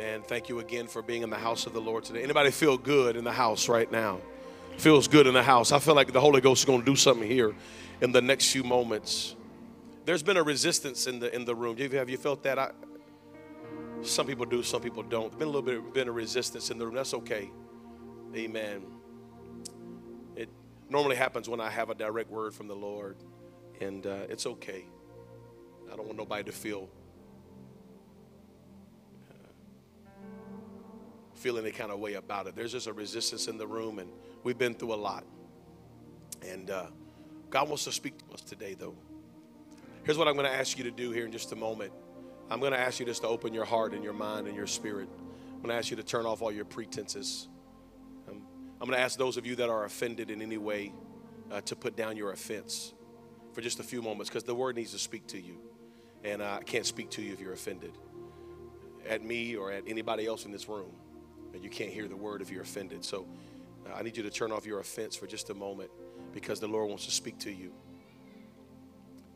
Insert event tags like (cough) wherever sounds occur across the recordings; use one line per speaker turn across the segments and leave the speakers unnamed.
Amen. Thank you again for being in the house of the Lord today. Anybody feel good in the house right now? Feels good in the house. I feel like the Holy Ghost is going to do something here in the next few moments. There's been a resistance in the in the room. Have you felt that? I, some people do, some people don't. There's been a little bit been a resistance in the room. That's okay. Amen. It normally happens when I have a direct word from the Lord, and uh, it's okay. I don't want nobody to feel feel any kind of way about it. There's just a resistance in the room, and we've been through a lot. And uh, God wants to speak to us today, though. Here's what I'm going to ask you to do here in just a moment. I'm going to ask you just to open your heart and your mind and your spirit. I'm going to ask you to turn off all your pretenses. Um, I'm going to ask those of you that are offended in any way uh, to put down your offense for just a few moments because the word needs to speak to you. And I can't speak to you if you're offended at me or at anybody else in this room and you can't hear the word if you're offended. So uh, I need you to turn off your offense for just a moment because the Lord wants to speak to you.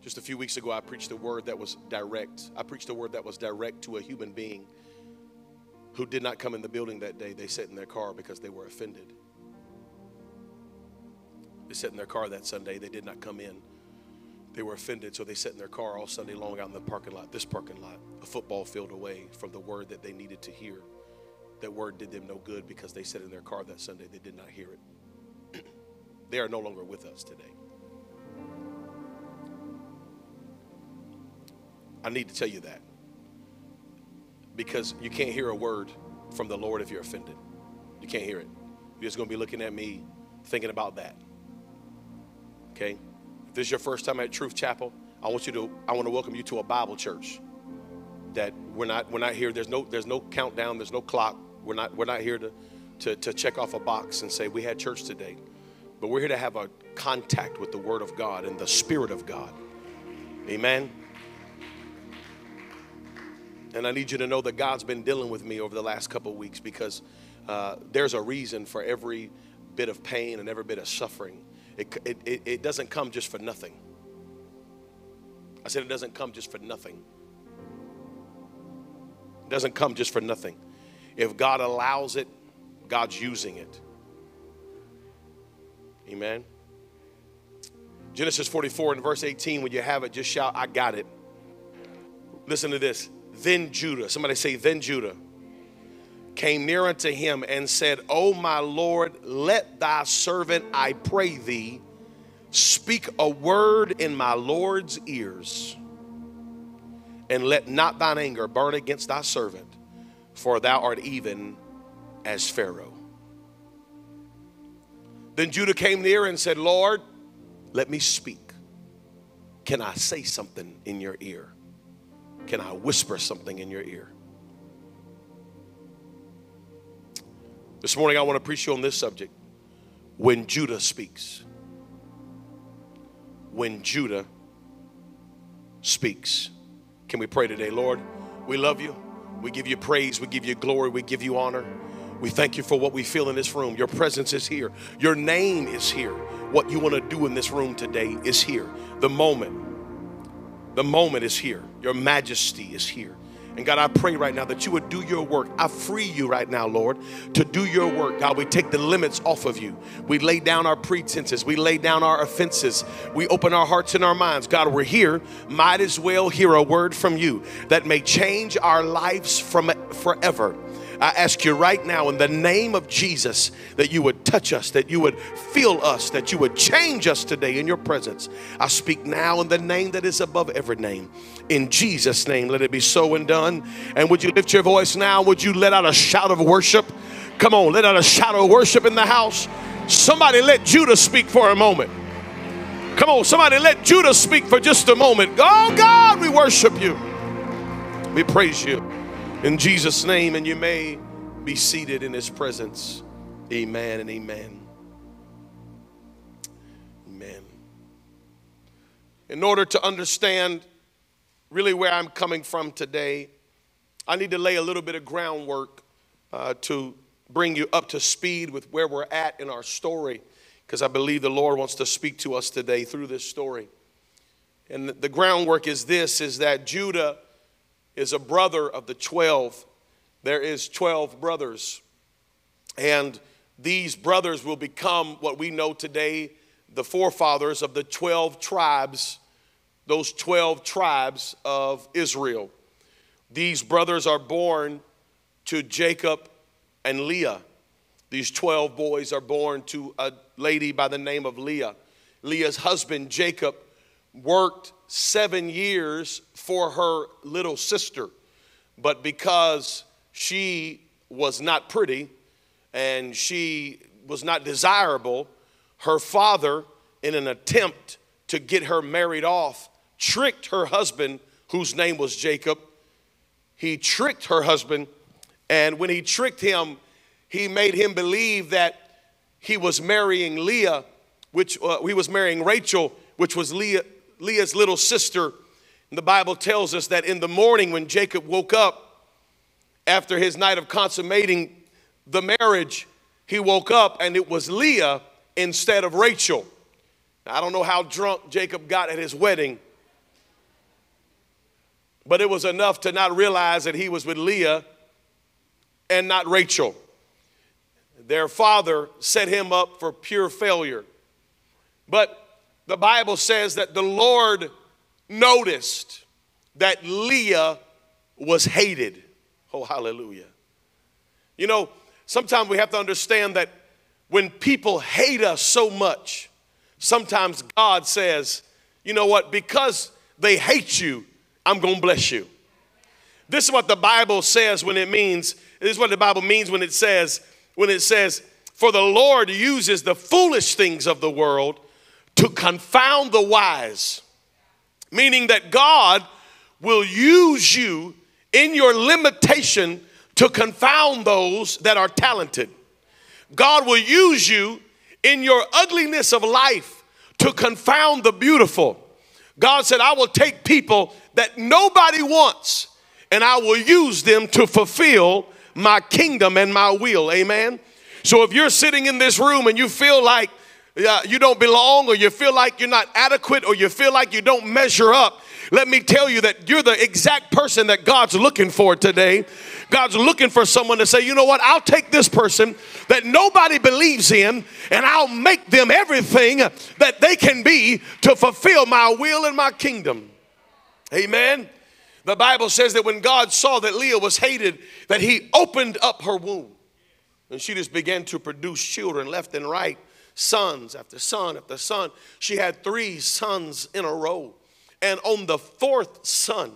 Just a few weeks ago, I preached a word that was direct. I preached a word that was direct to a human being who did not come in the building that day. They sat in their car because they were offended. They sat in their car that Sunday. They did not come in. They were offended, so they sat in their car all Sunday long out in the parking lot, this parking lot, a football field away from the word that they needed to hear that word did them no good because they sat in their car that Sunday. They did not hear it. (clears throat) they are no longer with us today. I need to tell you that because you can't hear a word from the Lord if you're offended. You can't hear it. You're just going to be looking at me thinking about that. Okay? If this is your first time at Truth Chapel, I want you to I want to welcome you to a Bible church. That we're not we're not here. There's no there's no countdown, there's no clock. We're not, we're not here to, to, to check off a box and say we had church today, but we're here to have a contact with the Word of God and the Spirit of God. Amen. And I need you to know that God's been dealing with me over the last couple weeks because uh, there's a reason for every bit of pain and every bit of suffering. It, it, it doesn't come just for nothing. I said it doesn't come just for nothing. It doesn't come just for nothing. If God allows it, God's using it. Amen. Genesis 44 and verse 18, when you have it, just shout, I got it. Listen to this. Then Judah, somebody say, then Judah came near unto him and said, O my Lord, let thy servant, I pray thee, speak a word in my Lord's ears, and let not thine anger burn against thy servant for thou art even as Pharaoh. Then Judah came near and said, Lord, let me speak. Can I say something in your ear? Can I whisper something in your ear? This morning, I want to preach you on this subject when Judah speaks. When Judah speaks. Can we pray today, Lord? We love you. We give you praise, we give you glory, we give you honor. We thank you for what we feel in this room. Your presence is here, your name is here. What you want to do in this room today is here. The moment, the moment is here. Your majesty is here. And God, I pray right now that you would do your work. I free you right now, Lord, to do your work. God, we take the limits off of you. We lay down our pretenses. We lay down our offenses. We open our hearts and our minds. God, we're here. Might as well hear a word from you that may change our lives from forever. I ask you right now in the name of Jesus that you would touch us, that you would feel us, that you would change us today in your presence. I speak now in the name that is above every name. In Jesus' name, let it be so and done. And would you lift your voice now? Would you let out a shout of worship? Come on, let out a shout of worship in the house. Somebody let Judah speak for a moment. Come on, somebody let Judah speak for just a moment. Oh God, we worship you. We praise you in Jesus' name, and you may be seated in his presence. Amen and amen. Amen. In order to understand really where I'm coming from today, I need to lay a little bit of groundwork uh, to bring you up to speed with where we're at in our story, because I believe the Lord wants to speak to us today through this story. And the groundwork is this is that Judah is a brother of the 12. There is 12 brothers. And these brothers will become what we know today the forefathers of the 12 tribes, those 12 tribes of Israel. These brothers are born to Jacob and Leah. These 12 boys are born to a lady by the name of Leah. Leah's husband, Jacob, worked seven years for her little sister, but because she was not pretty and she was not desirable, her father, in an attempt to get her married off, tricked her husband, whose name was Jacob. He tricked her husband, and when he tricked him, he made him believe that he was marrying Leah, which uh, he was marrying Rachel, which was Leah, Leah's little sister. And the Bible tells us that in the morning when Jacob woke up after his night of consummating the marriage, he woke up and it was Leah instead of Rachel. Now, I don't know how drunk Jacob got at his wedding, but it was enough to not realize that he was with Leah and not Rachel. Their father set him up for pure failure. But the Bible says that the Lord noticed that Leah was hated. Oh, hallelujah. You know, sometimes we have to understand that when people hate us so much, sometimes God says, you know what, because they hate you, I'm gonna bless you. This is what the Bible says when it means, this is what the Bible means when it says, when it says, for the Lord uses the foolish things of the world to confound the wise, meaning that God will use you in your limitation to confound those that are talented. God will use you in your ugliness of life to confound the beautiful. God said, I will take people that nobody wants and I will use them to fulfill my kingdom and my will. Amen. So if you're sitting in this room and you feel like you don't belong or you feel like you're not adequate or you feel like you don't measure up, let me tell you that you're the exact person that God's looking for today. God's looking for someone to say, you know what, I'll take this person that nobody believes in and I'll make them everything that they can be to fulfill my will and my kingdom. Amen. The Bible says that when God saw that Leah was hated, that he opened up her womb. And she just began to produce children left and right, sons after son after son. She had three sons in a row. And on the fourth son,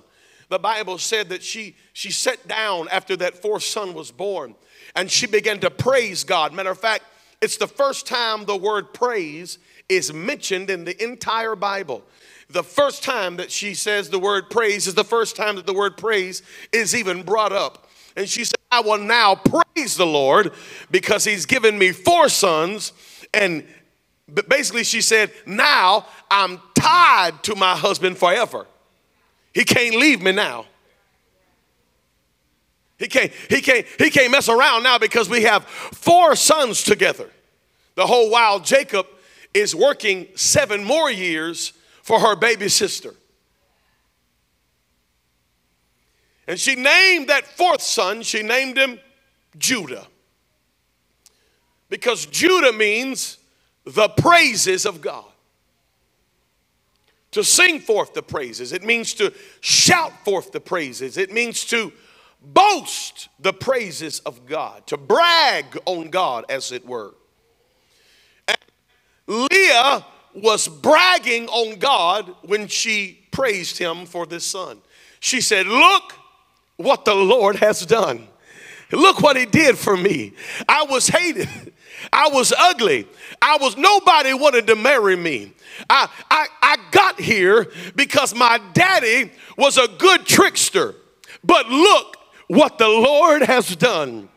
the Bible said that she, she sat down after that fourth son was born and she began to praise God. Matter of fact, it's the first time the word praise is mentioned in the entire Bible. The first time that she says the word praise is the first time that the word praise is even brought up. And she said, I will now praise the Lord because he's given me four sons. And basically, she said, Now I'm tied to my husband forever. He can't leave me now. He can't, he can't, he can't mess around now because we have four sons together. The whole while Jacob is working seven more years for her baby sister. And she named that fourth son, she named him Judah. Because Judah means the praises of God. To sing forth the praises, it means to shout forth the praises, it means to boast the praises of God, to brag on God, as it were. And Leah was bragging on God when she praised him for this son. She said, Look, what the Lord has done. Look what he did for me. I was hated. I was ugly. I was nobody wanted to marry me. I, I, I got here because my daddy was a good trickster. but look what the Lord has done.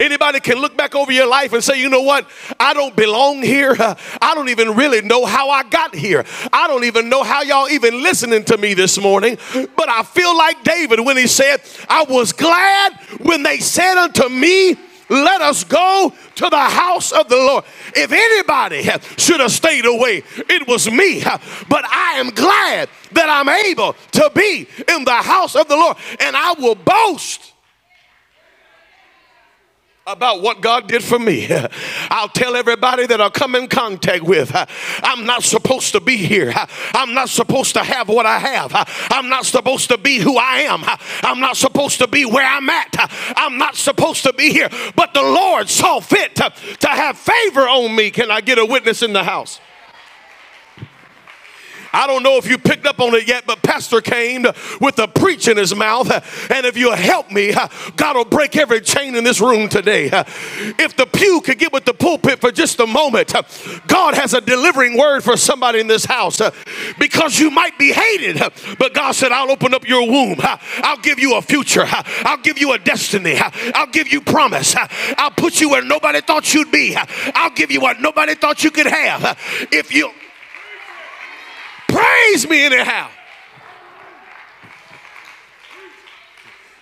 Anybody can look back over your life and say, you know what? I don't belong here. (laughs) I don't even really know how I got here. I don't even know how y'all even listening to me this morning. But I feel like David when he said, I was glad when they said unto me, let us go to the house of the Lord. If anybody should have stayed away, it was me. But I am glad that I'm able to be in the house of the Lord, and I will boast about what God did for me. (laughs) I'll tell everybody that I'll come in contact with, uh, I'm not supposed to be here. Uh, I'm not supposed to have what I have. Uh, I'm not supposed to be who I am. I'm not supposed to be where I'm at. I'm not supposed to be here. But the Lord saw fit to, to have favor on me. Can I get a witness in the house? I don't know if you picked up on it yet, but Pastor came with a preach in his mouth. And if you'll help me, God will break every chain in this room today. If the pew could get with the pulpit for just a moment, God has a delivering word for somebody in this house because you might be hated, but God said, I'll open up your womb. I'll give you a future. I'll give you a destiny. I'll give you promise. I'll put you where nobody thought you'd be. I'll give you what nobody thought you could have. If you Praise me anyhow.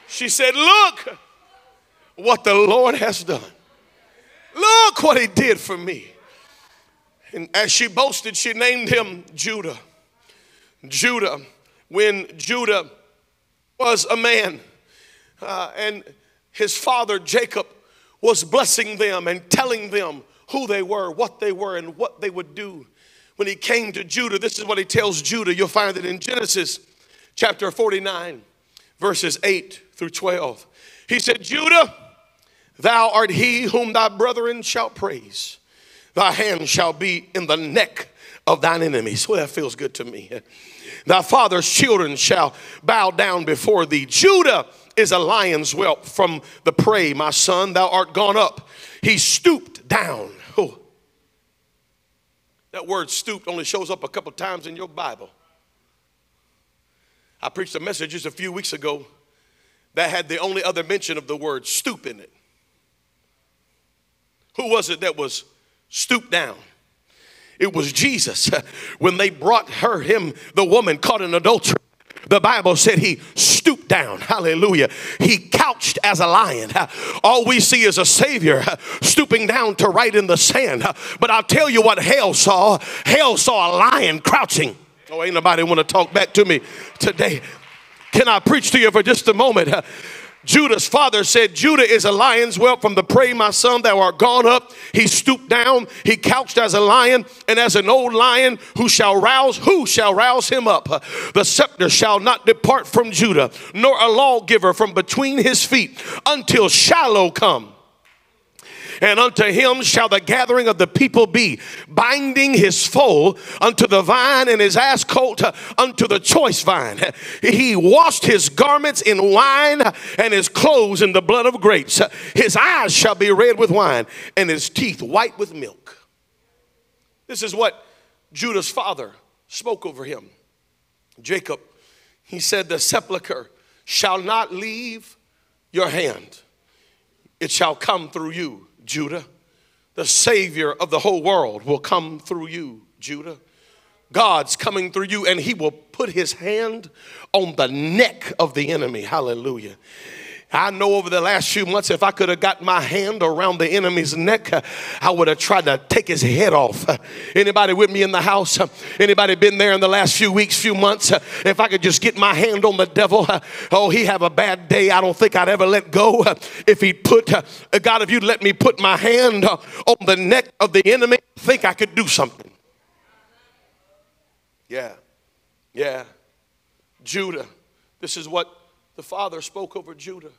She said, Look what the Lord has done. Look what he did for me. And as she boasted, she named him Judah. Judah, when Judah was a man, uh, and his father Jacob was blessing them and telling them who they were, what they were, and what they would do when he came to Judah, this is what he tells Judah. You'll find it in Genesis chapter 49, verses 8 through 12. He said, Judah, thou art he whom thy brethren shall praise. Thy hand shall be in the neck of thine enemies. Well, that feels good to me. Thy father's children shall bow down before thee. Judah is a lion's whelp from the prey, my son. Thou art gone up. He stooped down oh, that word stooped only shows up a couple times in your Bible. I preached a message just a few weeks ago that had the only other mention of the word stoop in it. Who was it that was stooped down? It was Jesus. (laughs) When they brought her, him, the woman caught in adultery, the Bible said he stooped down. Hallelujah. He couched as a lion. All we see is a Savior stooping down to write in the sand. But I'll tell you what hell saw. Hell saw a lion crouching. Oh, ain't nobody want to talk back to me today. Can I preach to you for just a moment? Judah's father said, Judah is a lion's whelp from the prey, my son, thou art gone up. He stooped down, he couched as a lion, and as an old lion, who shall rouse, who shall rouse him up? The scepter shall not depart from Judah, nor a lawgiver from between his feet, until Shiloh come and unto him shall the gathering of the people be, binding his foal unto the vine and his ass colt unto the choice vine. He washed his garments in wine and his clothes in the blood of grapes. His eyes shall be red with wine and his teeth white with milk. This is what Judah's father spoke over him. Jacob, he said, The sepulchre shall not leave your hand, it shall come through you. Judah. The Savior of the whole world will come through you, Judah. God's coming through you, and He will put His hand on the neck of the enemy. Hallelujah. I know over the last few months, if I could have got my hand around the enemy's neck, I would have tried to take his head off. Anybody with me in the house? Anybody been there in the last few weeks, few months? If I could just get my hand on the devil, oh, he have a bad day. I don't think I'd ever let go. If he put, God, if you'd let me put my hand on the neck of the enemy, I think I could do something. Yeah, yeah. Judah, this is what the father spoke over Judah.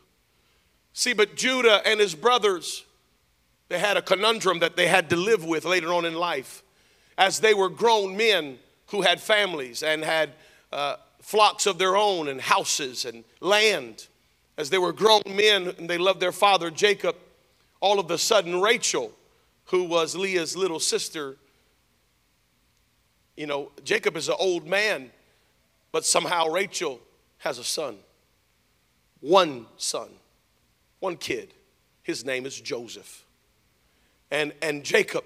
See, but Judah and his brothers, they had a conundrum that they had to live with later on in life. As they were grown men who had families and had uh, flocks of their own and houses and land, as they were grown men and they loved their father Jacob, all of a sudden Rachel, who was Leah's little sister, you know, Jacob is an old man, but somehow Rachel has a son. one son, one kid. His name is Joseph. And, and Jacob.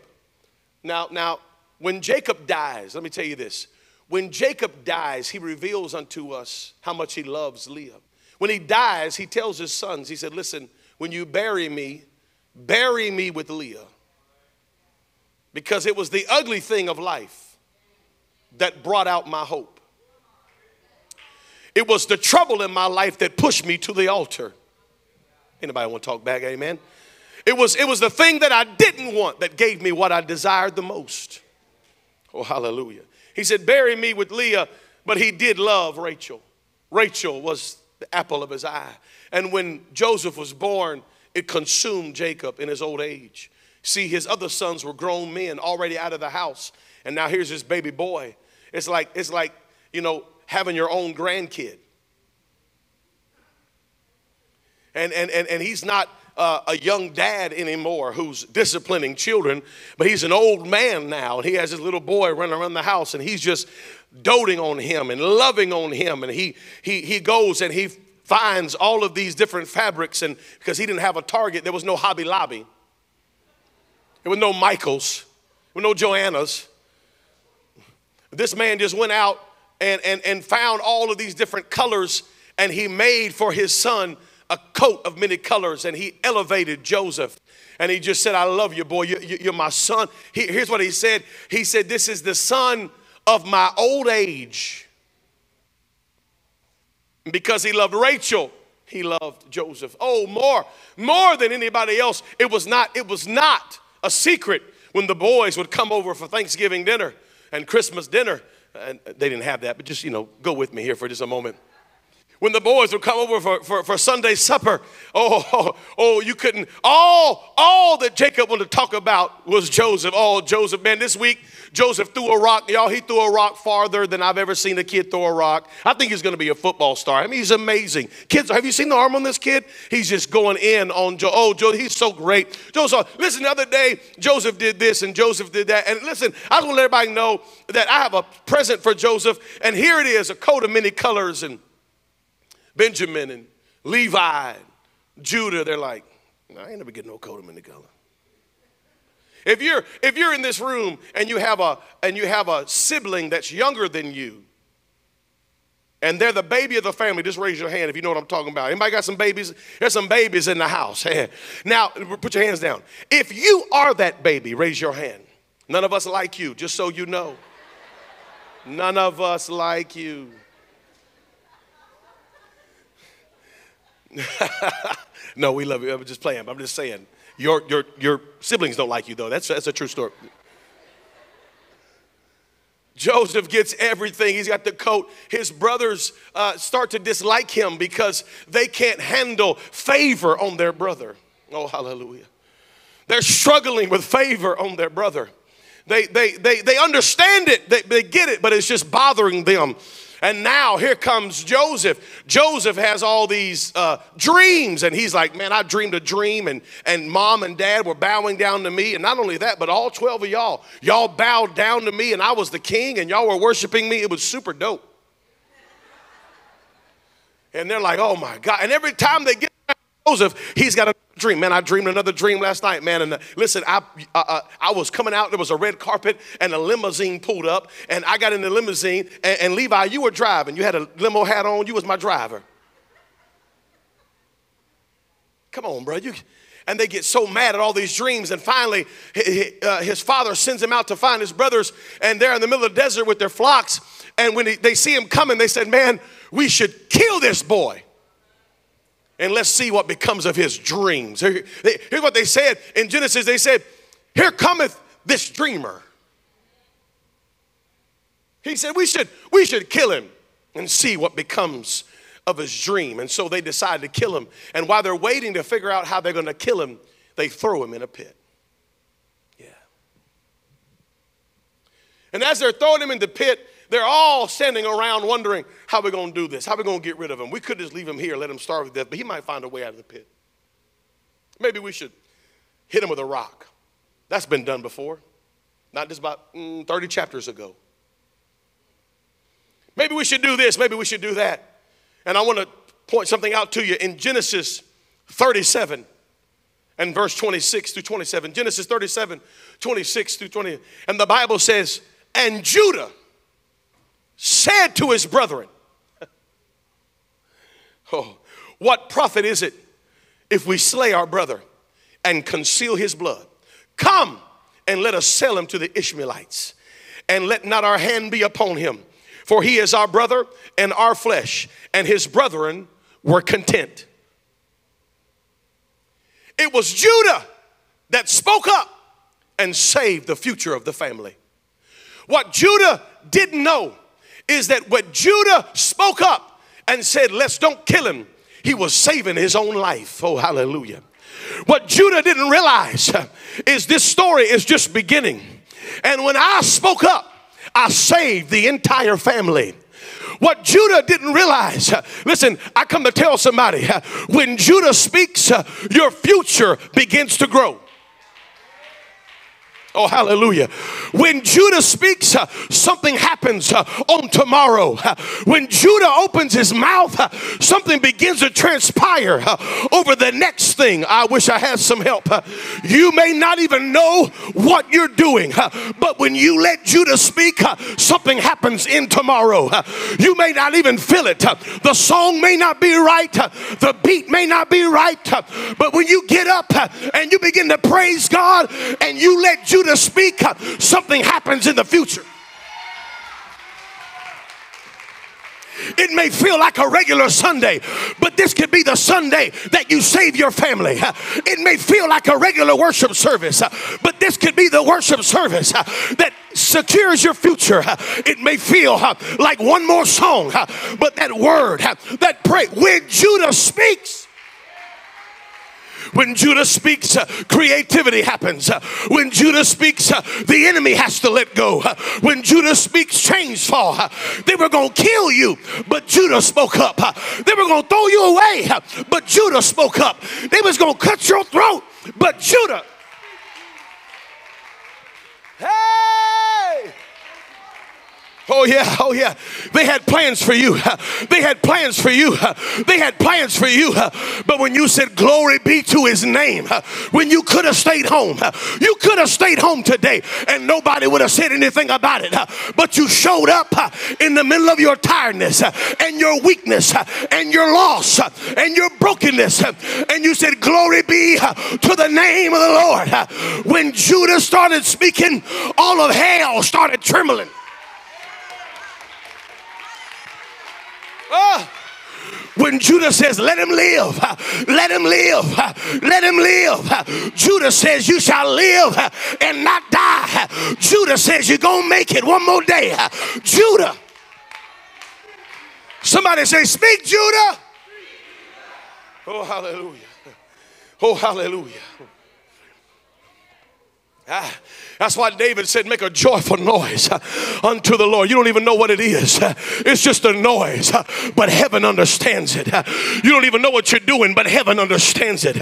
Now, now, when Jacob dies, let me tell you this. When Jacob dies, he reveals unto us how much he loves Leah. When he dies, he tells his sons, he said, Listen, when you bury me, bury me with Leah. Because it was the ugly thing of life that brought out my hope. It was the trouble in my life that pushed me to the altar. Anybody want to talk back? Amen. It was, it was the thing that I didn't want that gave me what I desired the most. Oh, hallelujah. He said, Bury me with Leah, but he did love Rachel. Rachel was the apple of his eye. And when Joseph was born, it consumed Jacob in his old age. See, his other sons were grown men already out of the house. And now here's this baby boy. It's like, it's like, you know, having your own grandkid. And, and, and, and he's not uh, a young dad anymore who's disciplining children, but he's an old man now. And he has his little boy running around the house and he's just doting on him and loving on him. And he, he, he goes and he finds all of these different fabrics. And because he didn't have a Target, there was no Hobby Lobby, there was no Michaels, there were no Joannas. This man just went out and, and, and found all of these different colors and he made for his son a coat of many colors and he elevated Joseph. And he just said, I love you, boy. You, are my son. He, here's what he said He said, This is the son of my old age. Because he loved Rachel, he loved Joseph. Oh, more, more than anybody else. It was not, it was not a secret when the boys would come over for Thanksgiving dinner and Christmas dinner. And they didn't have that, but just, you know, go with me here for just a moment when the boys would come over for, for, for Sunday supper, oh, oh, (laughs) oh, you couldn't, all, all that Jacob wanted to talk about was Joseph. Oh, Joseph, man, this week, Joseph threw a rock. Y'all, he threw a rock farther than I've ever seen a kid throw a rock. I think he's going to be a football star. I mean, he's amazing. Kids, have you seen the arm on this kid? He's just going in on Joe. Oh, Joe, he's so great. Joseph, listen, the other day, Joseph did this and Joseph did that. And listen, I just want to let everybody know that I have a present for Joseph. And here it is, a coat of many colors and Benjamin and Levi and Judah, they're like, I ain't never getting no coat of many color. If you're if you're in this room and you have a and you have a sibling that's younger than you, and they're the baby of the family, just raise your hand if you know what I'm talking about. Anybody got some babies? There's some babies in the house. (laughs) now, put your hands down. If you are that baby, raise your hand. None of us like you, just so you know. None of us like you. (laughs) no, we love you. I'm just playing. I'm just saying. Your, your, your siblings don't like you, though. That's, that's a true story. Joseph gets everything. He's got the coat. His brothers uh, start to dislike him because they can't handle favor on their brother. Oh, hallelujah. They're struggling with favor on their brother. They, they, they, they understand it, they, they get it, but it's just bothering them. And now here comes Joseph. Joseph has all these uh, dreams, and he's like, Man, I dreamed a dream, and, and mom and dad were bowing down to me. And not only that, but all 12 of y'all, y'all bowed down to me, and I was the king, and y'all were worshiping me. It was super dope. And they're like, Oh my God. And every time they get Joseph, he's got a dream. Man, I dreamed another dream last night, man. And uh, listen, I, uh, uh, I was coming out, there was a red carpet and a limousine pulled up, and I got in the limousine, and, and Levi, you were driving. You had a limo hat on, you was my driver. Come on, bro. You, and they get so mad at all these dreams. And finally, uh, his father sends him out to find his brothers, and they're in the middle of the desert with their flocks. And when they see him coming, they said, Man, we should kill this boy and let's see what becomes of his dreams. Here's what they said in Genesis they said, Here cometh this dreamer. He said, We should, we should kill him and see what becomes of his dream. And so they decide to kill him. And while they're waiting to figure out how they're going to kill him, they throw him in a pit. Yeah. And as they're throwing him in the pit, they're all standing around wondering how we're going to do this, how we're going to get rid of him. We could just leave him here, let him starve to death, but he might find a way out of the pit. Maybe we should hit him with a rock. That's been done before, not just about mm, 30 chapters ago. Maybe we should do this, maybe we should do that. And I want to point something out to you in Genesis 37 and verse 26 through 27. Genesis 37, 26 through 20. And the Bible says, And Judah said to his brethren, (laughs) Oh, what profit is it if we slay our brother and conceal his blood? Come and let us sell him to the Ishmaelites, and let not our hand be upon him. For he is our brother and our flesh, and his brethren were content. It was Judah that spoke up and saved the future of the family. What Judah didn't know is that when Judah spoke up and said, Let's don't kill him, he was saving his own life. Oh, hallelujah. What Judah didn't realize (laughs) is this story is just beginning. And when I spoke up, I saved the entire family. What Judah didn't realize, (laughs) listen, I come to tell somebody (laughs) when Judah speaks, your future begins to grow. Oh, hallelujah. When Judah speaks, uh, something happens uh, on tomorrow. Uh, when Judah opens his mouth, uh, something begins to transpire uh, over the next thing. I wish I had some help. Uh, you may not even know what you're doing, but when you let Judah speak, something happens in tomorrow. you may not even feel it. the song may not be right, the beat may not be right, but when you get up and you begin to praise God and you let Judah to speak, something happens in the future. It may feel like a regular Sunday, but this could be the Sunday that you save your family. It may feel like a regular worship service, but this could be the worship service that secures your future. It may feel like one more song, but that word, that prayer, when Judah speaks, when Judah speaks, uh, creativity happens. Uh, when Judah speaks, uh, the enemy has to let go. When Judah speaks, chains fall. They were going to kill you, but Judah spoke up. They were going to throw you away, but Judah spoke up. They was going to cut your throat, but Judah. Hey! Oh, yeah, oh, yeah. They had plans for you. (laughs) They had plans for you. (laughs) They had plans for you. (laughs) But when you said, Glory be to his name, when you could have stayed home, you could have stayed home today and nobody would have said anything about it. But you showed up in the middle of your tiredness and your weakness and your loss and your brokenness. And you said, Glory be to the name of the Lord. When Judah started speaking, all of hell started trembling. Oh. When Judah says, Let him live, let him live, let him live. Judah says, You shall live and not die. Judah says, You're to make it one more day. Judah. Somebody say, Speak, Judah. Oh, hallelujah. Oh, hallelujah. Ah, that's why David said, Make a joyful noise uh, unto the Lord. You don't even know what it is, uh, it's just a noise, uh, but heaven understands it. You don't even know what you're doing, but heaven understands it.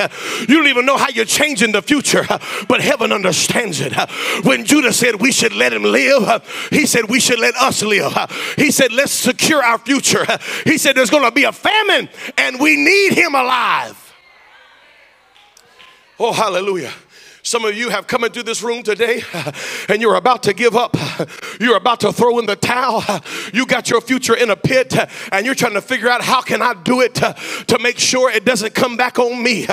You don't even know how you're changing the future, but heaven understands it. When Judah said, We should let him live, he said, We should let us live. He said, Let's secure our future. He said, There's going to be a famine, and we need him alive. Oh, hallelujah. Some of you have come into this room today (laughs) and you're about to give up. (laughs) You're about to throw in the towel. (laughs) You got your future in a pit and you're trying to figure out how can I do it to, to make sure it doesn't come back on me.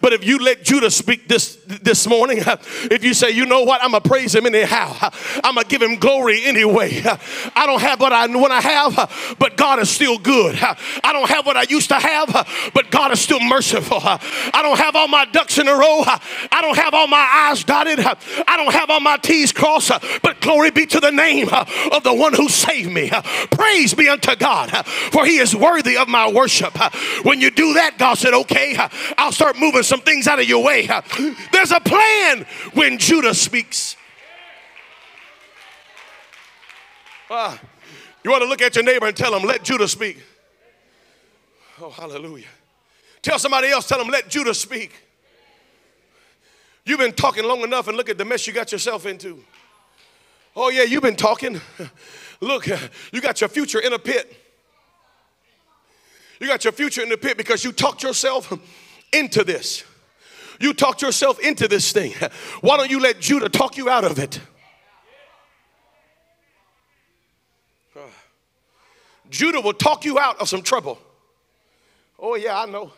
But if you let Judah speak this this morning, if you say, you know what, I'm gonna praise him anyhow. I'm gonna give him glory anyway. I don't have what I want I have, but God is still good. I don't have what I used to have, but God is still merciful. I don't have all my ducks in a row. I don't have all my my I's dotted. I don't have all my T's crossed, but glory be to the name of the one who saved me. Praise be unto God, for he is worthy of my worship. When you do that, God said, okay, I'll start moving some things out of your way. There's a plan when Judah speaks. Uh, you want to look at your neighbor and tell him, let Judah speak. Oh, hallelujah. Tell somebody else, tell them, let Judah speak. You've been talking long enough and look at the mess you got yourself into. Oh, yeah, you've been talking. (laughs) Look, (laughs) you got your future in a pit. You got your future in the pit because you talked yourself (laughs) into this. You talked yourself into this thing. Why don't you let Judah talk you out of it? (sighs) Judah will talk you out of some trouble. Oh, yeah, I know.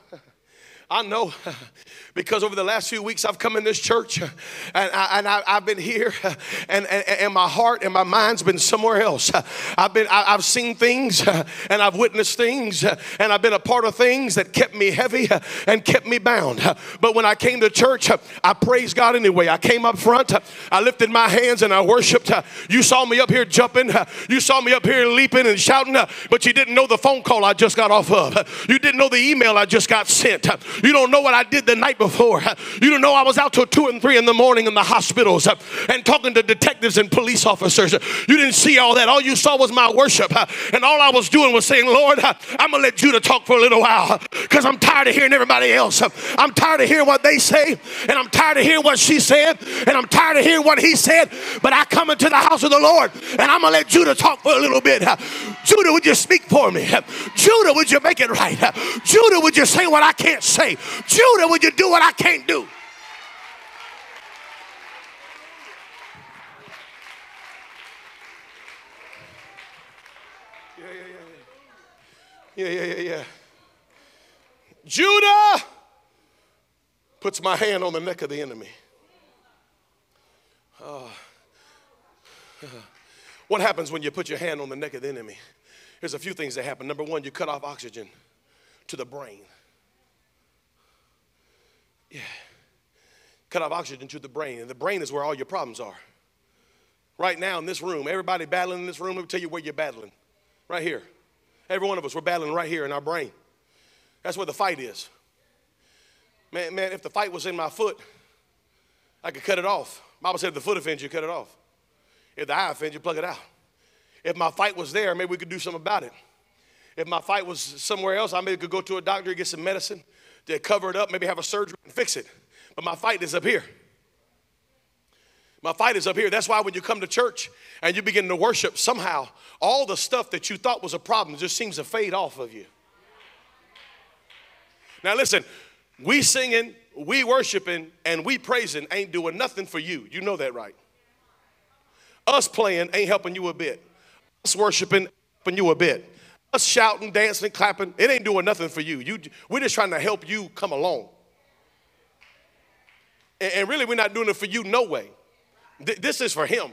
I know (laughs) because over the last few weeks I've come in this church and, I, have been here and, and, and, my heart and my mind's been somewhere else. I've been I, have seen things and I've witnessed things and I've been a part of things that kept me heavy and kept me bound. But when I came to church, I praised God anyway. I came up front, I lifted my hands and I worshiped. You saw me up here jumping, you saw me up here leaping and shouting, but you didn't know the phone call I just got off of. You didn't know the email I just got sent. You don't know what I did the night before. You don't know I was out till two and three in the morning in the hospitals and talking to detectives and police officers. You didn't see all that. All you saw was my worship. And all I was doing was saying, Lord, I'm going to let Judah talk for a little while because I'm tired of hearing everybody else. I'm tired of hearing what they say. And I'm tired of hearing what she said. And I'm tired of hearing what he said. But I come into the house of the Lord and I'm going to let Judah talk for a little bit. Judah, would you speak for me? Judah, would you make it right? Judah, would you say what I can't say? Judah, would you do what I can't do? Yeah, yeah, yeah, yeah. Yeah, yeah, yeah, Judah puts my hand on the neck of the enemy. Uh, what happens when you put your hand on the neck of the enemy? There's a few things that happen. Number one, you cut off oxygen to the brain. Yeah. Cut off oxygen to the brain, and the brain is where all your problems are. Right now in this room, everybody battling in this room, let me tell you where you're battling. Right here. Every one of us, we're battling right here in our brain. That's where the fight is. Man, man, if the fight was in my foot, I could cut it off. Bible said if the foot offends you, cut it off. If the eye offends you, plug it out. If my fight was there, maybe we could do something about it. If my fight was somewhere else, I maybe could go to a doctor, and get some medicine, to cover it up, maybe have a surgery and fix it. But my fight is up here. My fight is up here. That's why when you come to church and you begin to worship, somehow all the stuff that you thought was a problem just seems to fade off of you. Now, listen, we singing, we worshiping, and we praising ain't doing nothing for you. You know that, right? Us playing ain't helping you a bit. Us worshiping helping you a bit us shouting, dancing, clapping, it ain't doing nothing for you. you we're just trying to help you come along. And, and really, we're not doing it for you, no way. Th- this is for Him.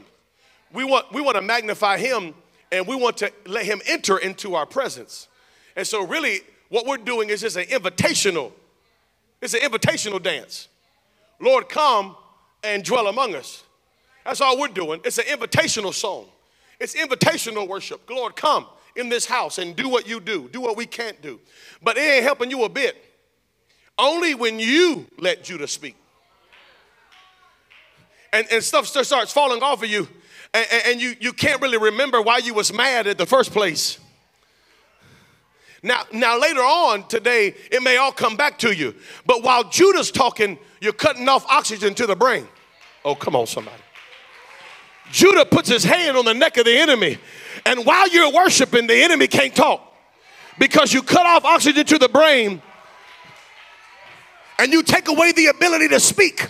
We want, we want to magnify Him and we want to let Him enter into our presence. And so, really, what we're doing is just an invitational. It's an invitational dance. Lord, come and dwell among us. That's all we're doing. It's an invitational song. It's invitational worship. Lord, come in this house and do what you do, do what we can't do. But it ain't helping you a bit. Only when you let Judah speak. And, and stuff starts falling off of you, and, and you, you can't really remember why you was mad at the first place. Now, now later on today, it may all come back to you. But while Judah's talking, you're cutting off oxygen to the brain. Oh, come on, somebody. Judah puts his hand on the neck of the enemy and while you're worshiping, the enemy can't talk because you cut off oxygen to the brain and you take away the ability to speak.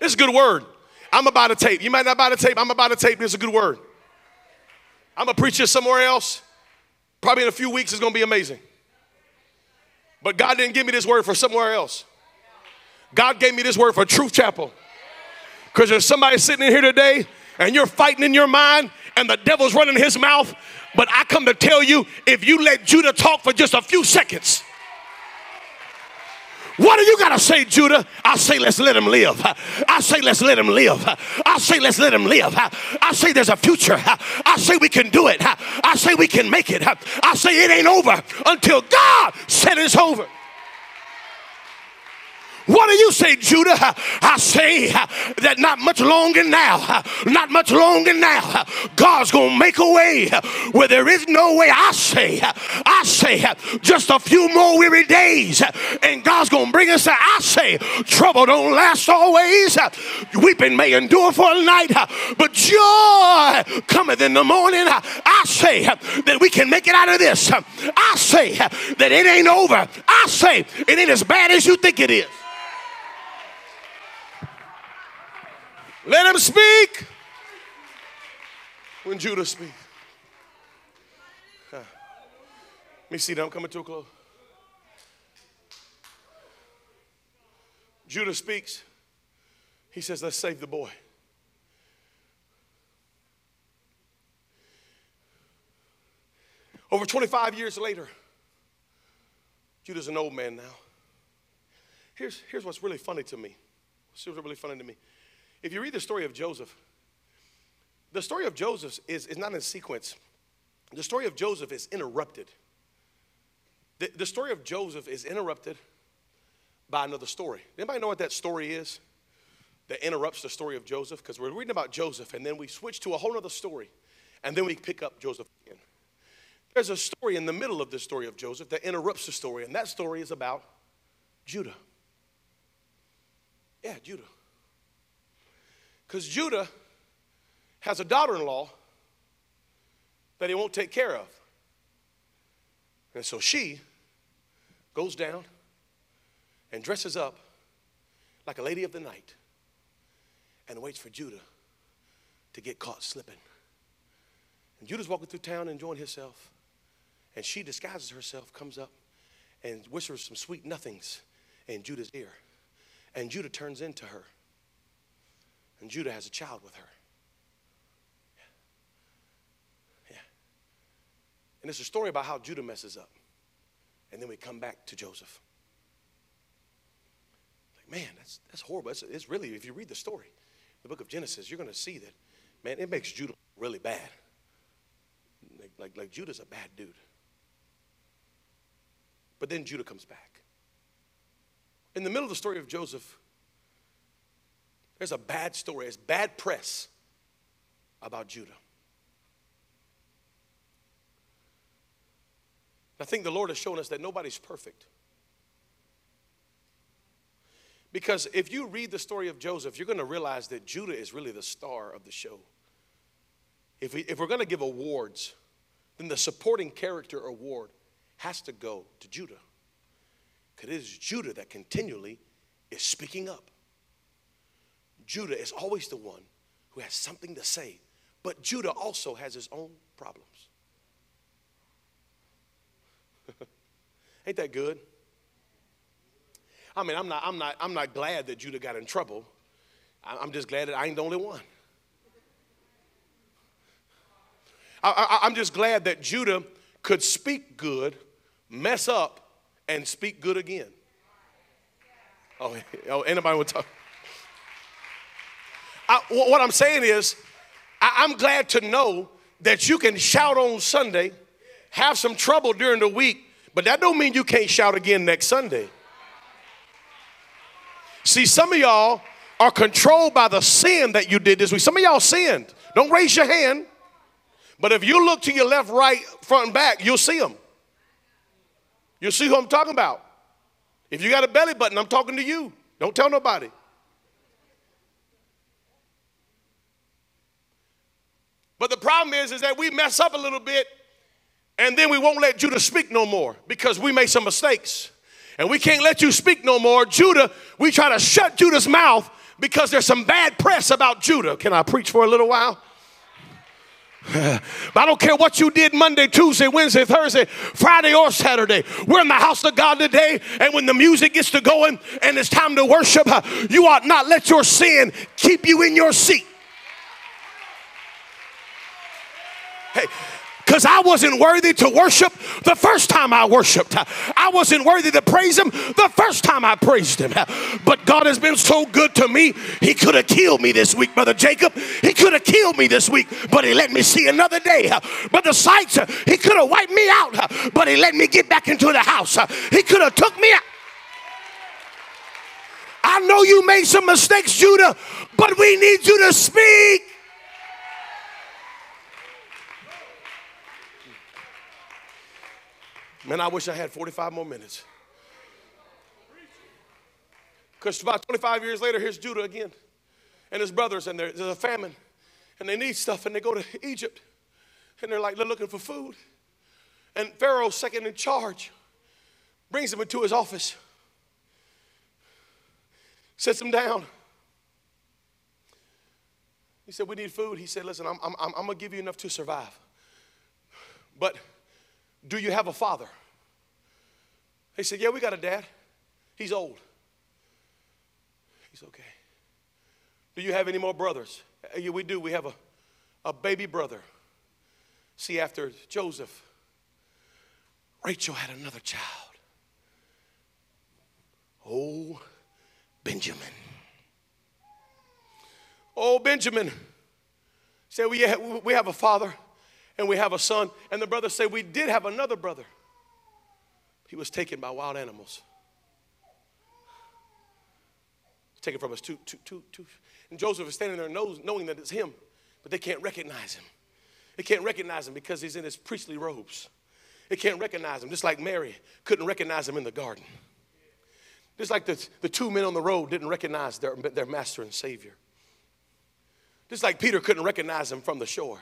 It's a good word. I'm about to tape. You might not buy the tape. I'm about to tape. Is a good word. I'm going to preach this somewhere else. Probably in a few weeks, it's going to be amazing. But God didn't give me this word for somewhere else. God gave me this word for Truth Chapel. Because there's somebody sitting in here today and you're fighting in your mind and the devil's running his mouth. But I come to tell you if you let Judah talk for just a few seconds, what do you got to say, Judah? I say, let's let him live. I say, let's let him live. I say, let's let him live. I say, there's a future. I say, we can do it. I say, we can make it. I say, it ain't over until God said it's over. What do you say, Judah? I say that not much longer now, not much longer now, God's gonna make a way where there is no way. I say, I I say, just a few more weary days, and God's going to bring us out. I say, trouble don't last always. Weeping may endure for a night, but joy cometh in the morning. I say that we can make it out of this. I say that it ain't over. I say it ain't as bad as you think it is. Let him speak. When Judah speaks. Let me see that I'm coming to a close. Judah speaks. He says, Let's save the boy. Over 25 years later, Judah's an old man now. Here's, here's what's really funny to me. What's really funny to me. If you read the story of Joseph, the story of Joseph is, is not in sequence. The story of Joseph is interrupted. The, the story of Joseph is interrupted by another story. Anybody know what that story is that interrupts the story of Joseph? Because we're reading about Joseph and then we switch to a whole other story and then we pick up Joseph again. There's a story in the middle of the story of Joseph that interrupts the story, and that story is about Judah. Yeah, Judah. Because Judah has a daughter in law that he won't take care of. And so she goes down and dresses up like a lady of the night and waits for Judah to get caught slipping. And Judah's walking through town enjoying himself. And she disguises herself, comes up, and whispers some sweet nothings in Judah's ear. And Judah turns into her. And Judah has a child with her. Yeah. yeah. And it's a story about how Judah messes up. And then we come back to Joseph. Like, man, that's, that's horrible. It's, it's really, if you read the story, the book of Genesis, you're going to see that, man, it makes Judah really bad. Like, like, like Judah's a bad dude. But then Judah comes back. In the middle of the story of Joseph, there's a bad story, it's bad press about Judah. I think the Lord has shown us that nobody's perfect. Because if you read the story of Joseph, you're going to realize that Judah is really the star of the show. If, we, if we're going to give awards, then the supporting character award has to go to Judah. Because it is Judah that continually is speaking up. Judah is always the one who has something to say, but Judah also has his own problems. (laughs) Ain't that good? I mean, I'm not, I'm, not, I'm not glad that Judah got in trouble. I'm just glad that I ain't the only one. I, am just glad that Judah could speak good, mess up, and speak good again. Oh, (laughs) oh anybody to talk? I, what I'm saying is, I, I'm glad to know that you can shout on Sunday, have some trouble during the week, but that don't mean you can't shout again next Sunday. See, some of y'all are controlled by the sin that you did this week. Some of y'all sinned. Don't raise your hand. But if you look to your left, right, front, and back, you'll see them. You'll see who I'm talking about. If you got a belly button, I'm talking to you. Don't tell nobody. But the problem is, is that we mess up a little bit and then we won't let Judah speak no more because we made some mistakes. And we can't let you speak no more. Judah, we try to shut Judah's mouth because there's some bad press about Judah. Can I preach for a little while? but (sighs) I don't care what you did Monday, Tuesday, Wednesday, Thursday, Friday, or Saturday. We're in the house of God today, and when the music gets to going and it's time to worship, uh, you ought not let your sin keep you in your seat. Because I wasn't worthy to worship the first time I worshiped. I wasn't worthy to praise Him the first time I praised Him. But God has been so good to me, He could have killed me this week, Brother Jacob. He could have killed me this week, but He let me see another day. But the sights, He could have wiped me out, but He let me get back into the house. He could have took me out. I know you made some mistakes, Judah, but we need you to speak. Man, I wish I had 45 more minutes. Because about 25 years later, here's Judah again and his brothers, and there's a famine, and they need stuff, and they go to Egypt, and they're like, they're looking for food. And Pharaoh, second in charge brings them into his office, sits them down. He said, We need food. He said, Listen, I'm, I'm, I'm going to give you enough to survive. But do you have a father? He said, Yeah, we got a dad. He's old. He's okay. Do you have any more brothers? Uh, Yeah, we do. We have a, a baby brother. See, after Joseph, Rachel had another child. Oh, Benjamin. Oh, Benjamin. Say, we we have a father and we have a son. And the brother said, We did have another brother. He was taken by wild animals. Taken from us. Two, two, two, two. And Joseph is standing there knows, knowing that it's him, but they can't recognize him. They can't recognize him because he's in his priestly robes. They can't recognize him, just like Mary couldn't recognize him in the garden. Just like the, the two men on the road didn't recognize their, their master and savior. Just like Peter couldn't recognize him from the shore.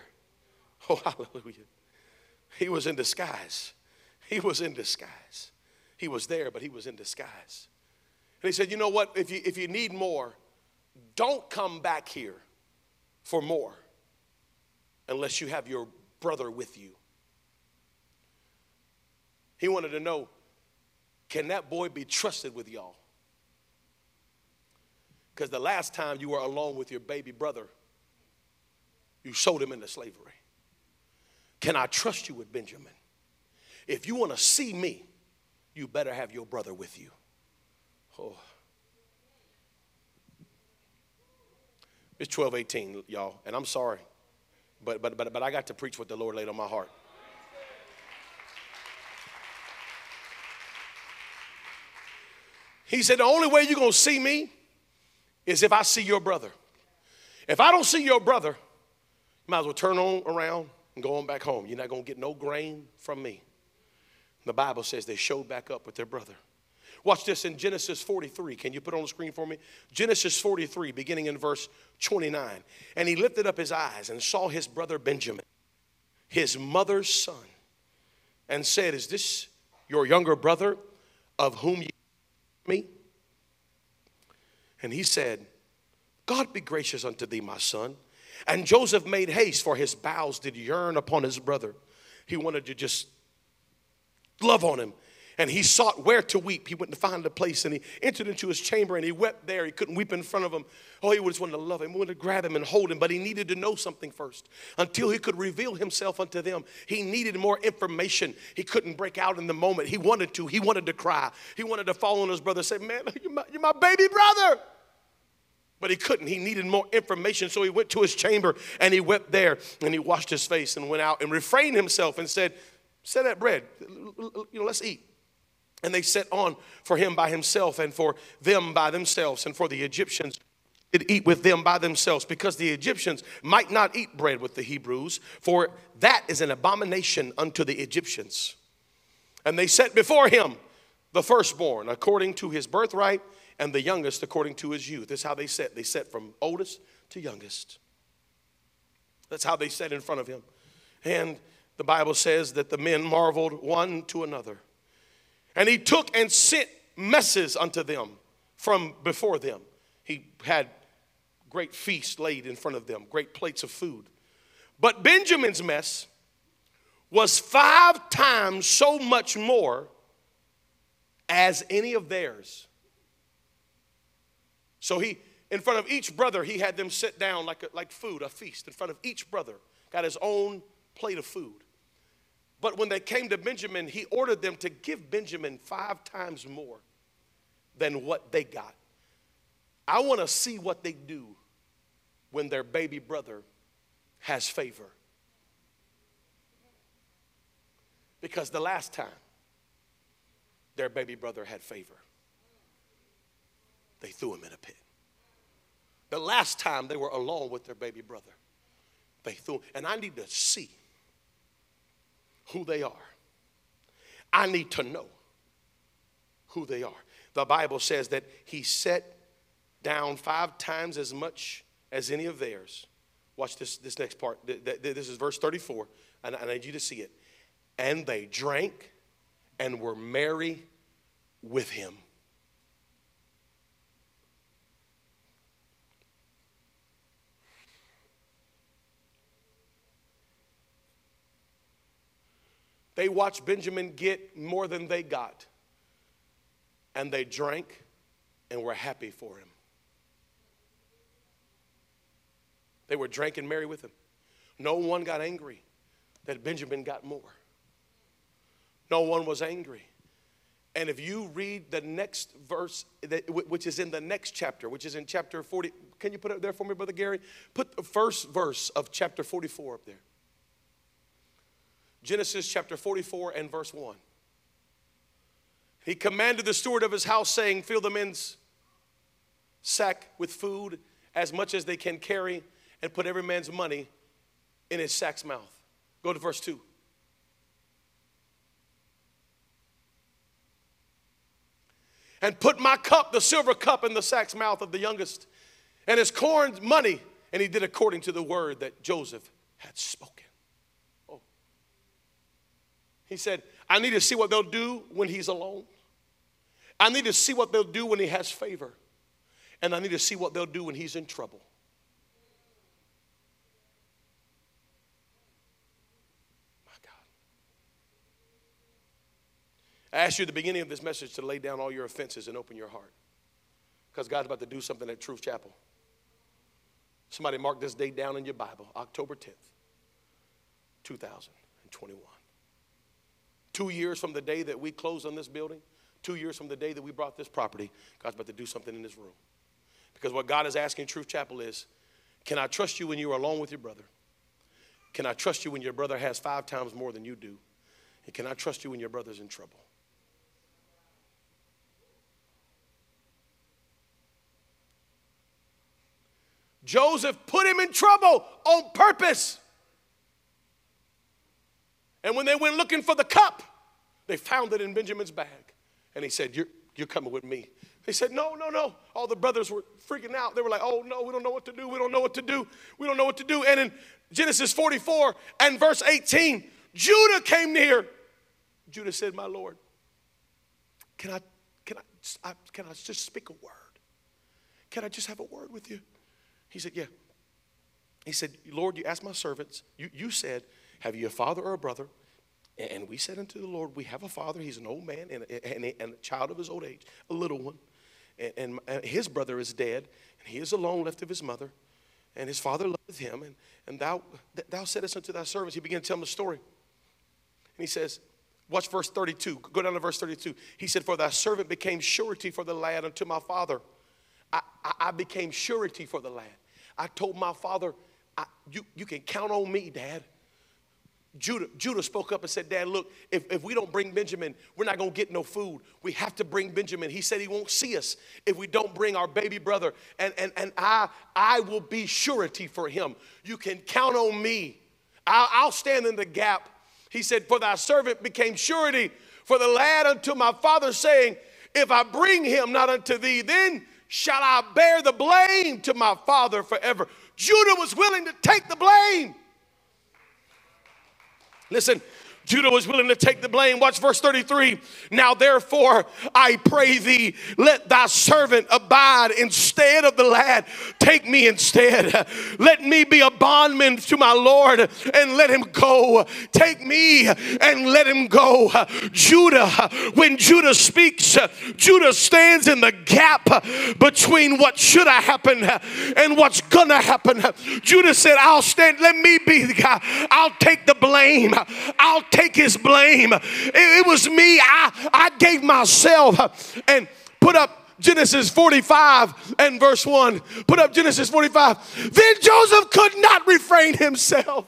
(laughs) Oh, hallelujah. He was in disguise. He was in disguise. He was there, but he was in disguise. And he said, You know what? If you, if you need more, don't come back here for more unless you have your brother with you. He wanted to know can that boy be trusted with y'all? Because the last time you were alone with your baby brother, you sold him into slavery. Can I trust you with Benjamin? If you want to see me, you better have your brother with you. Oh. It's 1218, y'all, and I'm sorry, but, but, but, but I got to preach what the Lord laid on my heart. He said, The only way you're going to see me is if I see your brother. If I don't see your brother, you might as well turn on around and go on back home. You're not going to get no grain from me. The Bible says they showed back up with their brother. Watch this in Genesis 43. Can you put on the screen for me? Genesis 43, beginning in verse 29. And he lifted up his eyes and saw his brother Benjamin, his mother's son, and said, Is this your younger brother of whom you me? And he said, God be gracious unto thee, my son. And Joseph made haste, for his bowels did yearn upon his brother. He wanted to just love on him. And he sought where to weep. He went to find a place and he entered into his chamber and he wept there. He couldn't weep in front of him. Oh, he just wanted to love him, he wanted to grab him and hold him, but he needed to know something first. Until he could reveal himself unto them, he needed more information. He couldn't break out in the moment. He wanted to. He wanted to cry. He wanted to fall on his brother and say, Man, (laughs) you're my, you're my baby brother. But he couldn't. He needed more information. So he went to his chamber and he wept there and he washed his face and went out and refrained himself and said, Set that bread. You know, let's eat. And they set on for him by himself and for them by themselves and for the Egyptians did eat with them by themselves because the Egyptians might not eat bread with the Hebrews, for that is an abomination unto the Egyptians. And they set before him the firstborn according to his birthright and the youngest according to his youth. That's how they set. They set from oldest to youngest. That's how they set in front of him. And the Bible says that the men marveled one to another. And he took and sent messes unto them from before them. He had great feasts laid in front of them, great plates of food. But Benjamin's mess was five times so much more as any of theirs. So he, in front of each brother, he had them sit down like, a, like food, a feast, in front of each brother, got his own plate of food. But when they came to Benjamin, he ordered them to give Benjamin five times more than what they got. I want to see what they do when their baby brother has favor. Because the last time their baby brother had favor, they threw him in a pit. The last time they were alone with their baby brother, they threw. And I need to see who they are. I need to know who they are. The Bible says that he set down five times as much as any of theirs. Watch this, this next part. This is verse 34, and I need you to see it. And they drank and were merry with him. They watched Benjamin get more than they got, and they drank and were happy for him. They were drinking merry with him. No one got angry that Benjamin got more. No one was angry. And if you read the next verse, which is in the next chapter, which is in chapter 40, can you put it there for me, Brother Gary? Put the first verse of chapter 44 up there. Genesis chapter 44 and verse 1. He commanded the steward of his house, saying, Fill the men's sack with food as much as they can carry, and put every man's money in his sack's mouth. Go to verse 2. And put my cup, the silver cup, in the sack's mouth of the youngest, and his corn money. And he did according to the word that Joseph had spoken. He said, I need to see what they'll do when he's alone. I need to see what they'll do when he has favor. And I need to see what they'll do when he's in trouble. My God. I asked you at the beginning of this message to lay down all your offenses and open your heart. Because God's about to do something at Truth Chapel. Somebody mark this date down in your Bible, October 10th, 2021. Two years from the day that we closed on this building, two years from the day that we brought this property, God's about to do something in this room. Because what God is asking Truth Chapel is can I trust you when you're alone with your brother? Can I trust you when your brother has five times more than you do? And can I trust you when your brother's in trouble? Joseph put him in trouble on purpose. And when they went looking for the cup, they found it in Benjamin's bag. And he said, You're, you're coming with me. They said, No, no, no. All the brothers were freaking out. They were like, Oh, no, we don't know what to do. We don't know what to do. We don't know what to do. And in Genesis 44 and verse 18, Judah came near. Judah said, My Lord, can I, can I, can I just speak a word? Can I just have a word with you? He said, Yeah. He said, Lord, you asked my servants, you, you said, Have you a father or a brother? And we said unto the Lord, We have a father. He's an old man and a, and a, and a child of his old age, a little one. And, and, his brother is dead, and he is alone left of his mother. And his father loveth him. And, and thou, thou saidst unto thy servants, he began to tell him the story. And he says, Watch verse 32. Go down to verse 32. He said, For thy servant became surety for the lad unto my father. I, I, I became surety for the lad. I told my father, you, you can count on me, Dad. Judah, Judah spoke up and said, Dad, look, if, if we don't bring Benjamin, we're not going to get no food. We have to bring Benjamin. He said he won't see us if we don't bring our baby brother. And, and, and I, I will be surety for him. You can count on me. I'll, I'll stand in the gap. He said, For thy servant became surety for the lad unto my father, saying, If I bring him not unto thee, then shall I bear the blame to my father forever. Judah was willing to take the blame. Listen, Judah was willing to take the blame. Watch verse 33. Now, therefore, I pray thee, let thy servant abide instead of the lad. Take me instead. Let me be a bondman to my Lord and let him go. Take me and let him go. Judah, when Judah speaks, Judah stands in the gap between what should have happened and what's gonna happen. Judah said, I'll stand, let me be the guy. I'll take the blame. I'll take his blame. It, it was me. I, I gave myself and put up Genesis 45 and verse 1. Put up Genesis 45. Then Joseph could not refrain himself.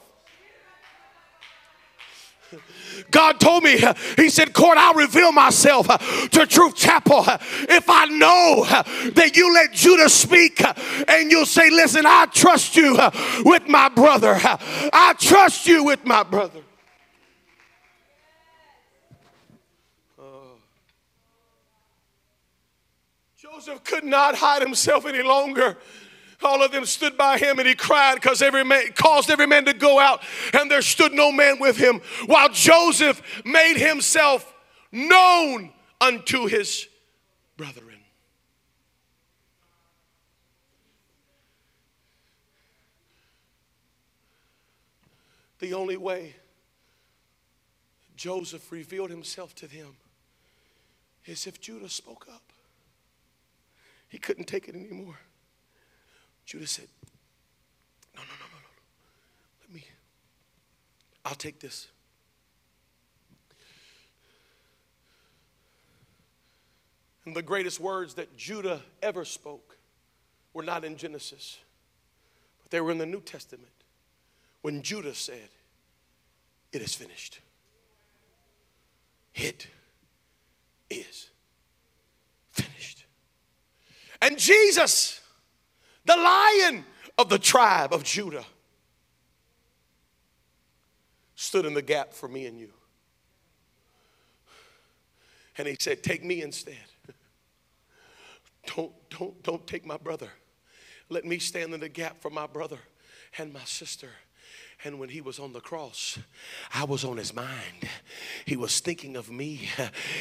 God told me, He said, Court, I'll reveal myself to Truth Chapel if I know that you let Judah speak and you'll say, Listen, I trust you with my brother. I trust you with my brother. Joseph could not hide himself any longer. All of them stood by him and he cried because every man caused every man to go out, and there stood no man with him, while Joseph made himself known unto his brethren. The only way Joseph revealed himself to them is if Judah spoke up. He couldn't take it anymore. Judah said, No, no, no, no, no. Let me, I'll take this. And the greatest words that Judah ever spoke were not in Genesis, but they were in the New Testament when Judah said, It is finished. It is. And Jesus, the lion of the tribe of Judah, stood in the gap for me and you. And he said, Take me instead. Don't, don't, don't take my brother. Let me stand in the gap for my brother and my sister. And when he was on the cross, I was on his mind. He was thinking of me.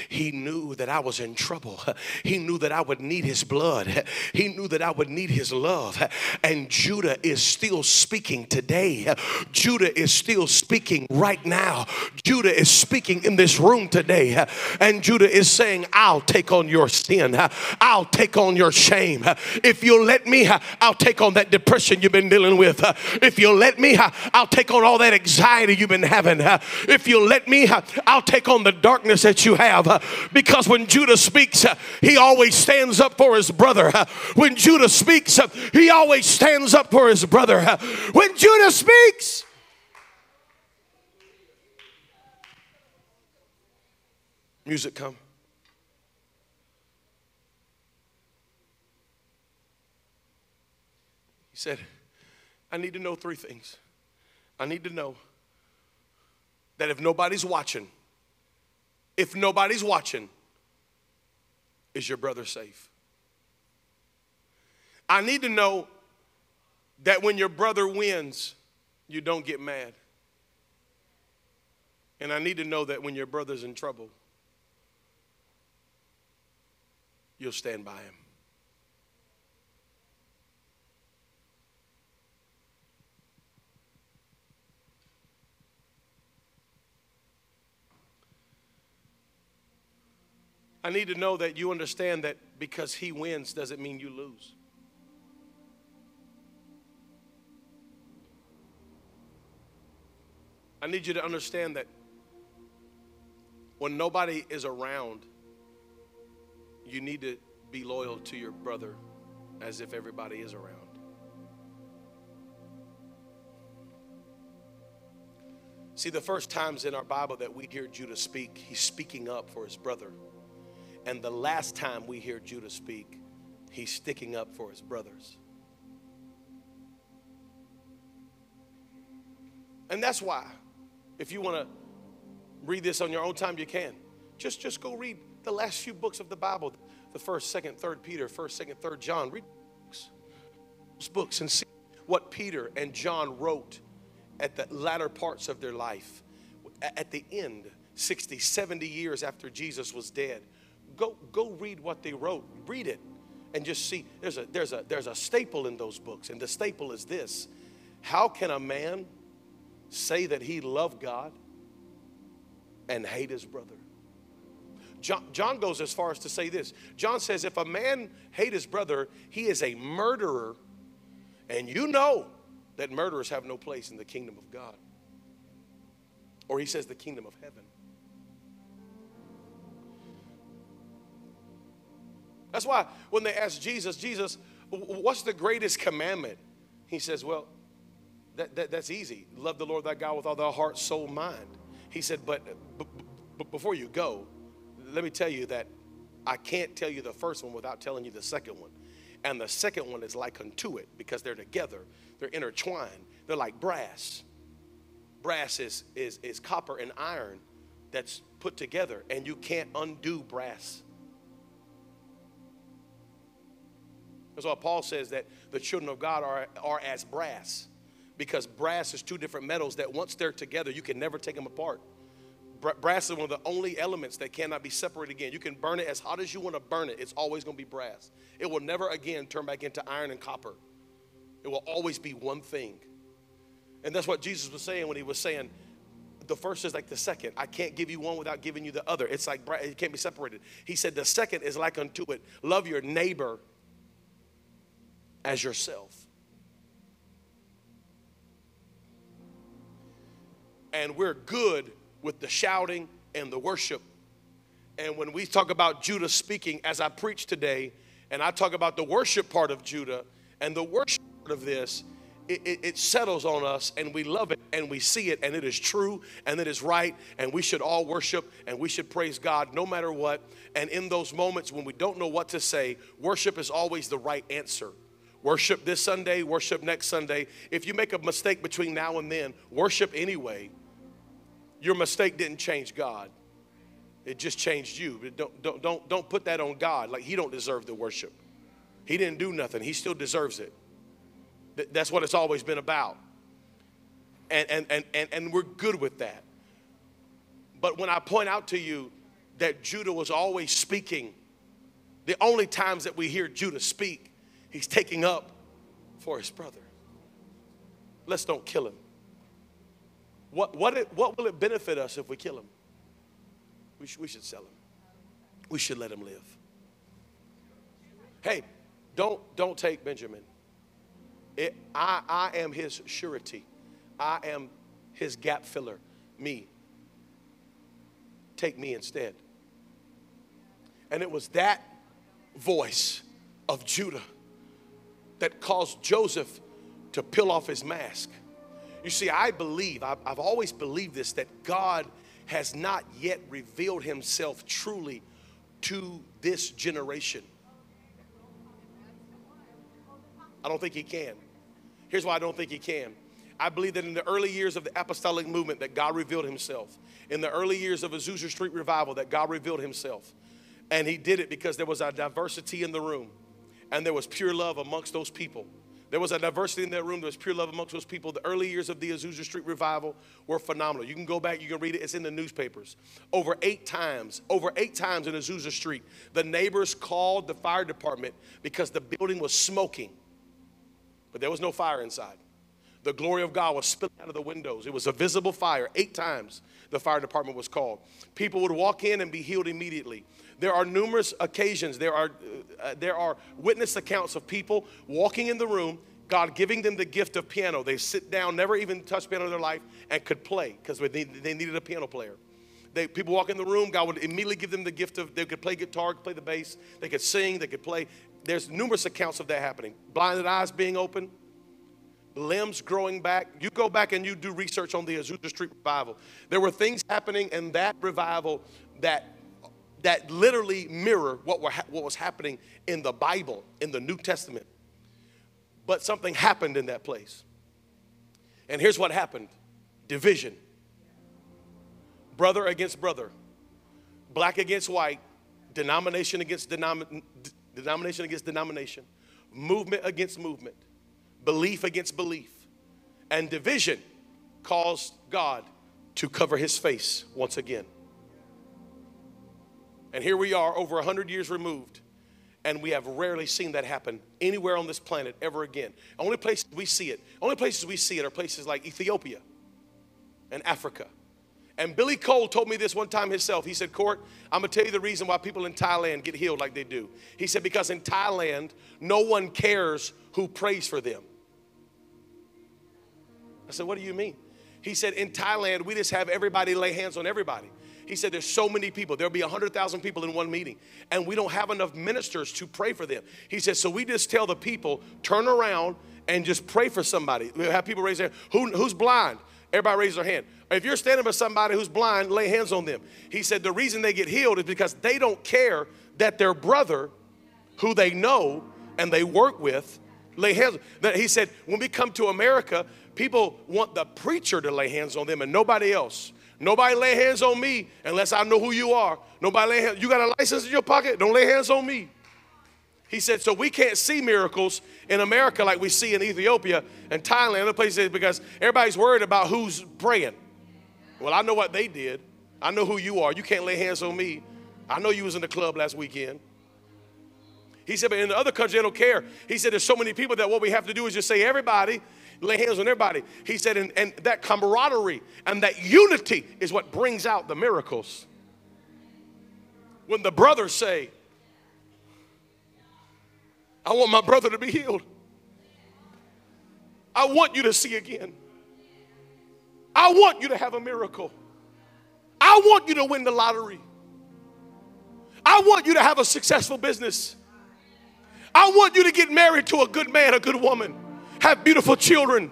He knew that I was in trouble. He knew that I would need his blood. He knew that I would need his love. And Judah is still speaking today. Judah is still speaking right now. Judah is speaking in this room today. And Judah is saying, I'll take on your sin. I'll take on your shame. If you'll let me, I'll take on that depression you've been dealing with. If you'll let me, I'll take on all that anxiety you've been having. Uh, if you'll let me, uh, I'll take on the darkness that you have. Uh, because when Judah speaks, he always stands up for his brother. When Judah speaks, he always stands up for his brother. When Judah speaks, music come. He said, I need to know three things. I need to know that if nobody's watching, if nobody's watching, is your brother safe? I need to know that when your brother wins, you don't get mad. And I need to know that when your brother's in trouble, you'll stand by him. I need to know that you understand that because he wins doesn't mean you lose. I need you to understand that when nobody is around, you need to be loyal to your brother as if everybody is around. See, the first times in our Bible that we hear Judah speak, he's speaking up for his brother. And the last time we hear Judah speak, he's sticking up for his brothers. And that's why, if you want to read this on your own time, you can. Just, just go read the last few books of the Bible the first, second, third Peter, first, second, third John. Read books, those books and see what Peter and John wrote at the latter parts of their life. At the end, 60, 70 years after Jesus was dead, go, go read what they wrote. Read it and just see. There's a, there's, a, there's a staple in those books, and the staple is this How can a man say that he loved God and hate his brother? John, John goes as far as to say this John says, if a man hate his brother, he is a murderer, and you know that murderers have no place in the kingdom of God. Or he says, the kingdom of heaven. That's why when they ask Jesus, Jesus, what's the greatest commandment? He says, Well, that, that, that's easy. Love the Lord thy God with all thy heart, soul, mind. He said, but, uh, but before you go, let me tell you that I can't tell you the first one without telling you the second one. And the second one is like unto it because they're together, they're intertwined, they're like brass. Brass is, is, is copper and iron that's put together, and you can't undo brass. That's why Paul says that the children of God are, are as brass, because brass is two different metals that once they're together, you can never take them apart. Brass is one of the only elements that cannot be separated again. You can burn it as hot as you want to burn it, it's always going to be brass. It will never again turn back into iron and copper. It will always be one thing. And that's what Jesus was saying when he was saying, the first is like the second. I can't give you one without giving you the other. It's like it can't be separated. He said the second is like unto it. Love your neighbor as yourself. And we're good with the shouting and the worship. And when we talk about Judah speaking, as I preach today, and I talk about the worship part of Judah and the worship part of this, it, it, it, settles on us and we love it and we see it and it is true and it is right and we should all worship and we should praise God no matter what. And in those moments when we don't know what to say, worship is always the right answer. Worship this Sunday, worship next Sunday. If you make a mistake between now and then, worship anyway your mistake didn't change God. It just changed you. But Don't, don't, don't, don't put that on God. Like he don't deserve the worship. He didn't do nothing. He still deserves it. That's what it's always been about. And, and, and, and, and we're good with that. But when I point out to you that Judah was always speaking, the only times that we hear Judah speak, he's taking up for his brother. Let's don't kill him. What, what, it, what will it benefit us if we kill him? We, sh- we should sell him. We should let him live. Hey, don't, don't take Benjamin. It, I, I am his surety. I am his gap filler. Me. Take me instead. And it was that voice of Judah that caused Joseph to peel off his mask you see, I believe, I've, always believed this, that God has not yet revealed himself truly to this generation. I don't think he can. Here's why I don't think he can. I believe that in the early years of the apostolic movement that God revealed himself. In the early years of Azusa Street revival that God revealed himself. And he did it because there was a diversity in the room and there was pure love amongst those people. There was a diversity in that room. There was pure love amongst those people. The early years of the Azusa Street revival were phenomenal. You can go back, you can read it. It's in the newspapers. Over eight times, over eight times in Azusa Street, the neighbors called the fire department because the building was smoking, but there was no fire inside. The glory of God was spilling out of the windows. It was a visible fire. Eight times the fire department was called. People would walk in and be healed immediately. There are numerous occasions, there are, uh, there are witness accounts of people walking in the room, God giving them the gift of piano. They sit down, never even touched piano in their life, and could play because they, they needed a piano player. They, people walk in the room, God would immediately give them the gift of, they could play guitar, play the bass, they could sing, they could play. There's numerous accounts of that happening. Blinded eyes being open, limbs growing back. You go back and you do research on the Azusa Street revival. There were things happening in that revival that that literally mirror what, were, what was happening in the Bible, in the New Testament. But something happened in that place. And here's what happened division brother against brother, black against white, denomination against denom- denomination against denomination, movement against movement, belief against belief. And division caused God to cover his face once again. And here we are, over 100 years removed, and we have rarely seen that happen anywhere on this planet ever again. Only places we see it, only places we see it are places like Ethiopia and Africa. And Billy Cole told me this one time himself. He said, Court, I'm gonna tell you the reason why people in Thailand get healed like they do. He said, because in Thailand, no one cares who prays for them. I said, What do you mean? He said, In Thailand, we just have everybody lay hands on everybody. He said, There's so many people. There'll be 100,000 people in one meeting, and we don't have enough ministers to pray for them. He said, So we just tell the people, turn around and just pray for somebody. We have people raise their hand. Who, who's blind? Everybody raise their hand. If you're standing by somebody who's blind, lay hands on them. He said, The reason they get healed is because they don't care that their brother, who they know and they work with, lay hands. He said, when we come to America, people want the preacher to lay hands on them and nobody else. Nobody lay hands on me unless I know who you are. Nobody lay hands. You got a license in your pocket? Don't lay hands on me. He said, so we can't see miracles in America like we see in Ethiopia and Thailand and other places because everybody's worried about who's praying. Well, I know what they did. I know who you are. You can't lay hands on me. I know you was in the club last weekend. He said, but in the other country, they don't care. He said, there's so many people that what we have to do is just say, everybody, lay hands on everybody. He said, and, and that camaraderie and that unity is what brings out the miracles. When the brothers say, I want my brother to be healed. I want you to see again. I want you to have a miracle. I want you to win the lottery. I want you to have a successful business. I want you to get married to a good man, a good woman, have beautiful children.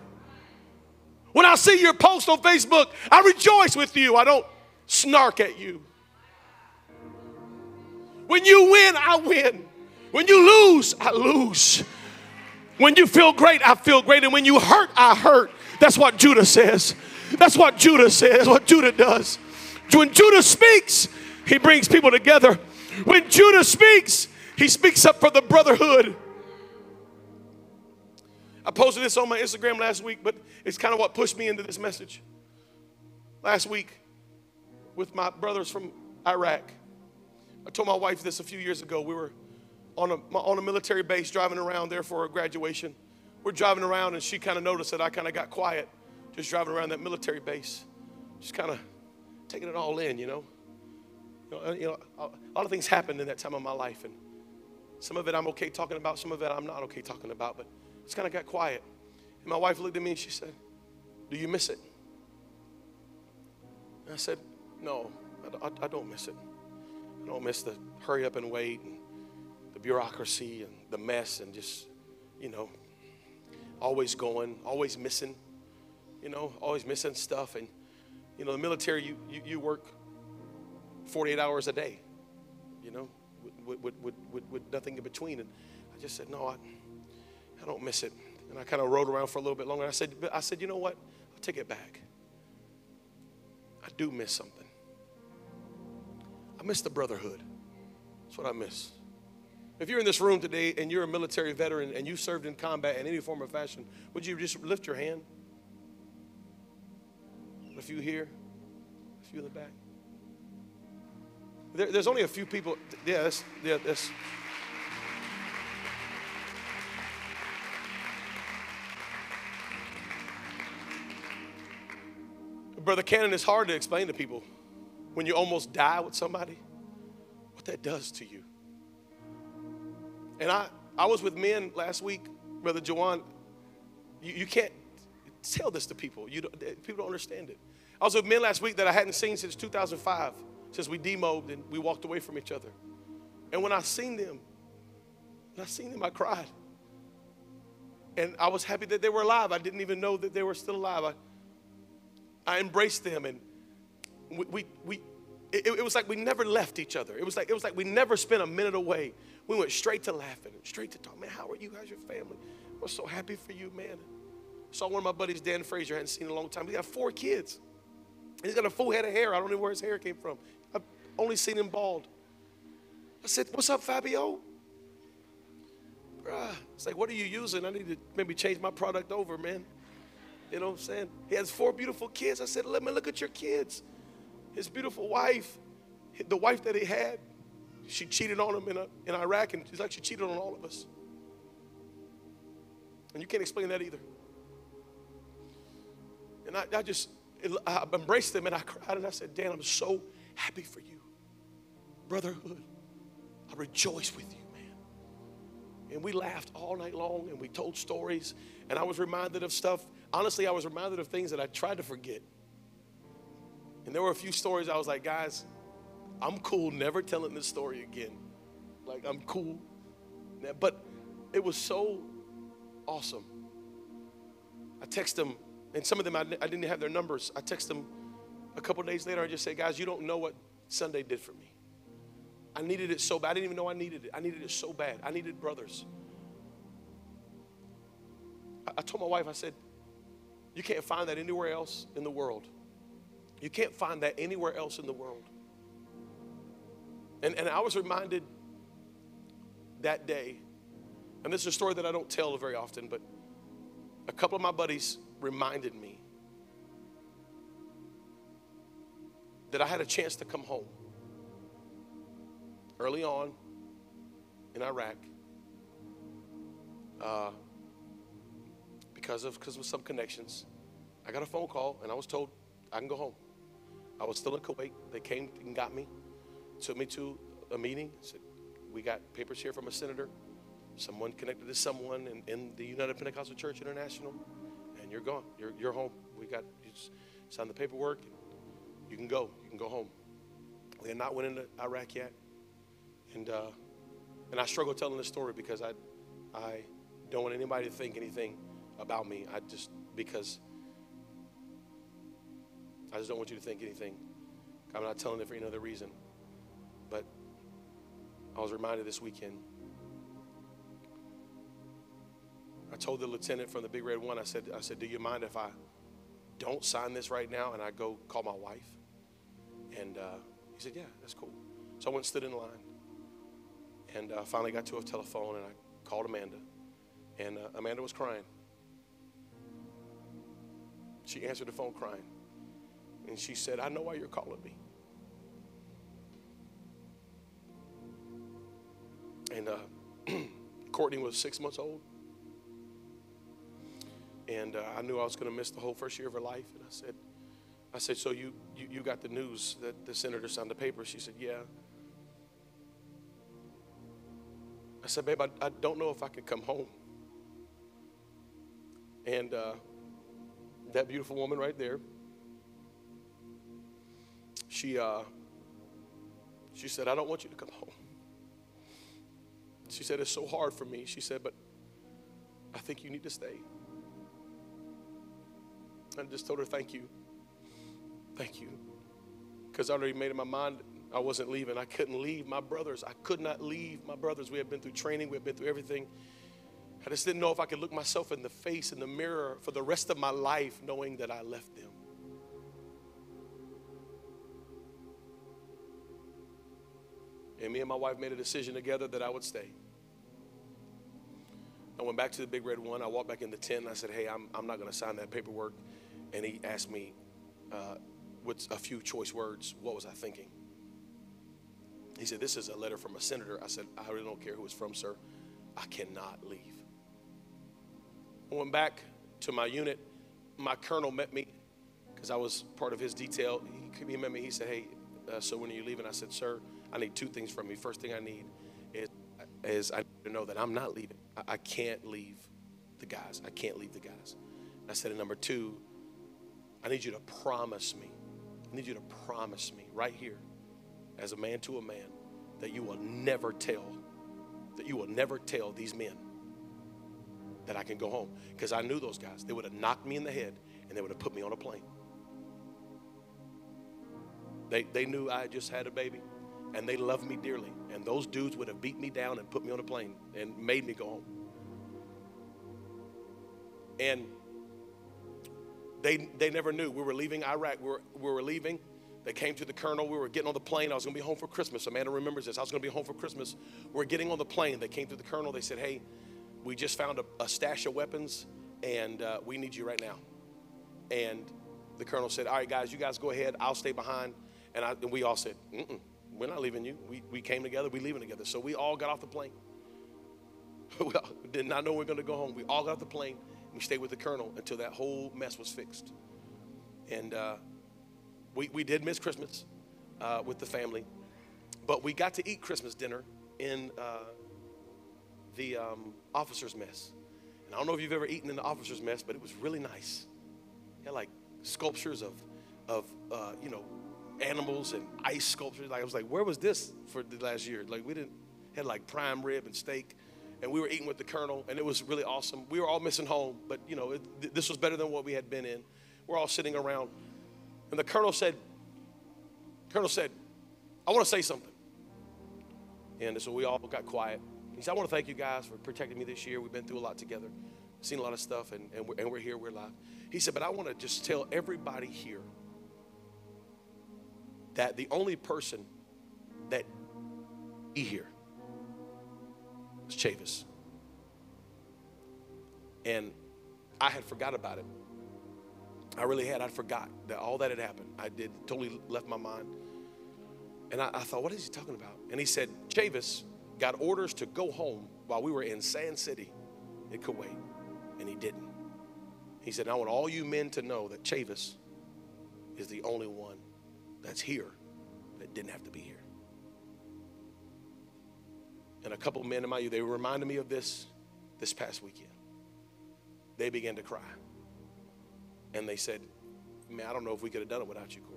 When I see your post on Facebook, I rejoice with you. I don't snark at you. When you win, I win. When you lose, I lose. When you feel great, I feel great. And when you hurt, I hurt. That's what Judah says. That's what Judah says. What Judah does. When Judah speaks, he brings people together. When Judah speaks, he speaks up for the brotherhood. I posted this on my Instagram last week, but it's kind of what pushed me into this message. Last week, with my brothers from Iraq, I told my wife this a few years ago. We were on a, on a military base driving around there for a graduation. We're driving around, and she kind of noticed that I kind of got quiet just driving around that military base, just kind of taking it all in, you know. You know, uh, you know, a lot of things happened in that time of my life, and some of it I'm okay talking about, some of it I'm not okay talking about, but it's kind of got quiet. And my wife looked at me and she said, Do you miss it? And I said, No, I, I, I don't miss it. I don't miss the hurry up and wait and the bureaucracy and the mess and just, you know, always going, always missing, you know, always missing stuff. And, you know, the military, you, you, you work 48 hours a day, you know, with, with, with, with, with nothing in between. And I just said, no, I, I don't miss it. And I kind of rode around for a little bit longer. I said, I said, you know what? I'll take it back. I do miss something. I miss the brotherhood. That's what I miss. If you're in this room today and you're a military veteran and you served in combat in any form or fashion, would you just lift your hand? A few here, a few in the back. There, there's only a few people. Yeah, that's, yeah. Brother Cannon, it's hard to explain to people when you almost die with somebody what that does to you. And I, I was with men last week, Brother Jawan. You, you can't tell this to people. You don't, people don't understand it. I was with men last week that I hadn't seen since 2005, since we demoed and we walked away from each other. And when I seen them, when I seen them, I cried. And I was happy that they were alive. I didn't even know that they were still alive. I, I embraced them and we, we, we it, it was like we never left each other. It was like it was like we never spent a minute away. We went straight to laughing, straight to talking. Man, how are you? How's your family? We're so happy for you, man. Saw one of my buddies, Dan Fraser, I hadn't seen in a long time. He got four kids. He's got a full head of hair. I don't know where his hair came from. I've only seen him bald. I said, What's up, Fabio? Bruh. It's like, what are you using? I need to maybe change my product over, man. You know what I'm saying? He has four beautiful kids. I said, Let me look at your kids. His beautiful wife, the wife that he had, she cheated on him in, a, in Iraq, and she's like she cheated on all of us. And you can't explain that either. And I, I just I embraced them and I cried and I said, Dan, I'm so happy for you. Brotherhood, I rejoice with you, man. And we laughed all night long and we told stories. And I was reminded of stuff. Honestly, I was reminded of things that I tried to forget. And there were a few stories I was like, guys, I'm cool never telling this story again. Like, I'm cool. But it was so awesome. I text them, and some of them I, didn't have their numbers. I text them a couple days later. I just say, guys, you don't know what Sunday did for me. I needed it so bad. I didn't even know I needed it. I needed it so bad. I needed brothers. I told my wife, I said, you can't find that anywhere else in the world. You can't find that anywhere else in the world. And, and I was reminded that day, and this is a story that I don't tell very often, but a couple of my buddies reminded me that I had a chance to come home early on in Iraq uh, because of because of some connections. I got a phone call and I was told I can go home. I was still in Kuwait. They came and got me, took me to a meeting. Said we got papers here from a senator, someone connected to someone in, in the United Pentecostal Church International, and you're gone. You're you're home. We got you just sign the paperwork. You can go. You can go home. We had not went into Iraq yet, and uh, and I struggle telling this story because I I don't want anybody to think anything about me. I just because I just don't want you to think anything. I'm not telling it for any other reason. But I was reminded this weekend. I told the lieutenant from the Big Red One, I said, I said, do you mind if I don't sign this right now and I go call my wife? And uh, he said, yeah, that's cool. So I went and stood in line. And uh, finally got to a telephone and I called Amanda. And uh, Amanda was crying. She answered the phone crying. And she said, I know why you're calling me. And uh, (clears throat) Courtney was six months old. And uh, I knew I was going to miss the whole first year of her life. And I said, I said, so you, you, you got the news that the senator signed the paper? She said, yeah. I said, babe, I, I don't know if I could come home. And uh, that beautiful woman right there, she, uh, she said, I don't want you to come home. She said, It's so hard for me. She said, But I think you need to stay. I just told her, Thank you. Thank you. Because I already made up my mind I wasn't leaving. I couldn't leave my brothers. I could not leave my brothers. We had been through training, we had been through everything. I just didn't know if I could look myself in the face in the mirror for the rest of my life knowing that I left them. And me and my wife made a decision together that I would stay. I went back to the big red one. I walked back in the tent and I said, Hey, I'm, I'm not going to sign that paperwork. And he asked me uh, with a few choice words, What was I thinking? He said, This is a letter from a senator. I said, I really don't care who it's from, sir. I cannot leave. I went back to my unit. My colonel met me because I was part of his detail. He, he met me. He said, Hey, uh, so when are you leaving? I said, Sir, I need two things from you. First thing I need is, is I need to know that I'm not leaving. I, I can't leave the guys. I can't leave the guys. I said, and number two, I need you to promise me. I need you to promise me right here, as a man to a man, that you will never tell, that you will never tell these men that I can go home. Because I knew those guys. They would have knocked me in the head and they would have put me on a plane. They, they knew I just had a baby and they loved me dearly. And those dudes would have beat me down and put me on a plane and made me go home. And they, they never knew. We were leaving Iraq. We were, we were leaving. They came to the colonel. We were getting on the plane. I was going to be home for Christmas. Amanda remembers this. I was going to be home for Christmas. We're getting on the plane. They came to the colonel. They said, Hey, we just found a, a stash of weapons and uh, we need you right now. And the colonel said, All right, guys, you guys go ahead. I'll stay behind. And, I, and we all said, Mm-mm. We're not leaving you. We, we came together, we leaving together. So we all got off the plane. (laughs) we did not know we are going to go home. We all got off the plane. We stayed with the colonel until that whole mess was fixed. And uh, we, we did miss Christmas uh, with the family, but we got to eat Christmas dinner in uh, the um, officer's mess. And I don't know if you've ever eaten in the officer's mess, but it was really nice. It had like sculptures of, of uh, you know, animals and ice sculptures. Like I was like, where was this for the last year? Like we didn't had like prime rib and steak, and we were eating with the colonel, and it was really awesome. We were all missing home, but you know it, this was better than what we had been in. We're all sitting around, and the colonel said, Colonel said, I want to say something. And so we all got quiet. He said, I want to thank you guys for protecting me this year. We've been through a lot together, seen a lot of stuff, and, and, we're, and we're here, we're live. He said, but I want to just tell everybody here that the only person that be here was Chavis. And I had forgot about it. I really had. I forgot that all that had happened. I did totally left my mind. And I, I thought, what is he talking about? And he said, Chavis got orders to go home while we were in Sand City in Kuwait. And he didn't. He said, I want all you men to know that Chavis is the only one that's here that didn't have to be here. And a couple men in my youth, they reminded me of this this past weekend. They began to cry. And they said, Man, I don't know if we could have done it without you, Court.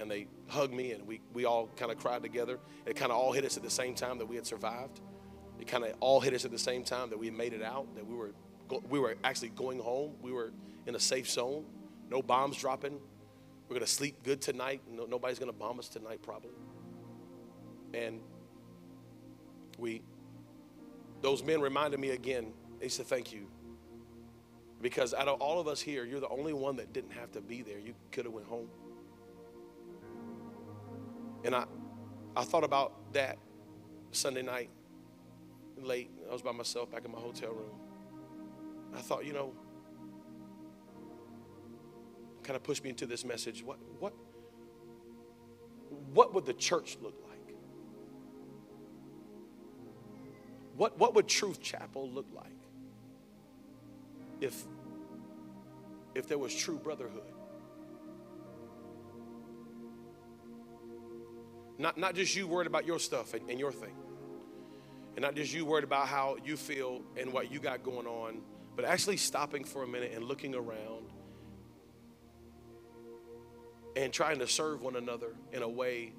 And they hugged me, and we, we all kind of cried together. It kind of all hit us at the same time that we had survived. It kind of all hit us at the same time that we had made it out, that we were, we were actually going home. We were in a safe zone, no bombs dropping. We're going to sleep good tonight. No, nobody's going to bomb us tonight, probably. And we, those men reminded me again, they said, Thank you. Because out of all of us here, you're the only one that didn't have to be there. You could have went home. And I, I thought about that Sunday night, late. I was by myself back in my hotel room. I thought, you know, kind of pushed me into this message. What, what, what would the church look like? What, what would Truth Chapel look like if, if there was true brotherhood? Not, not just you worried about your stuff and, and your thing. And not just you worried about how you feel and what you got going on, but actually stopping for a minute and looking around and trying to serve one another in a way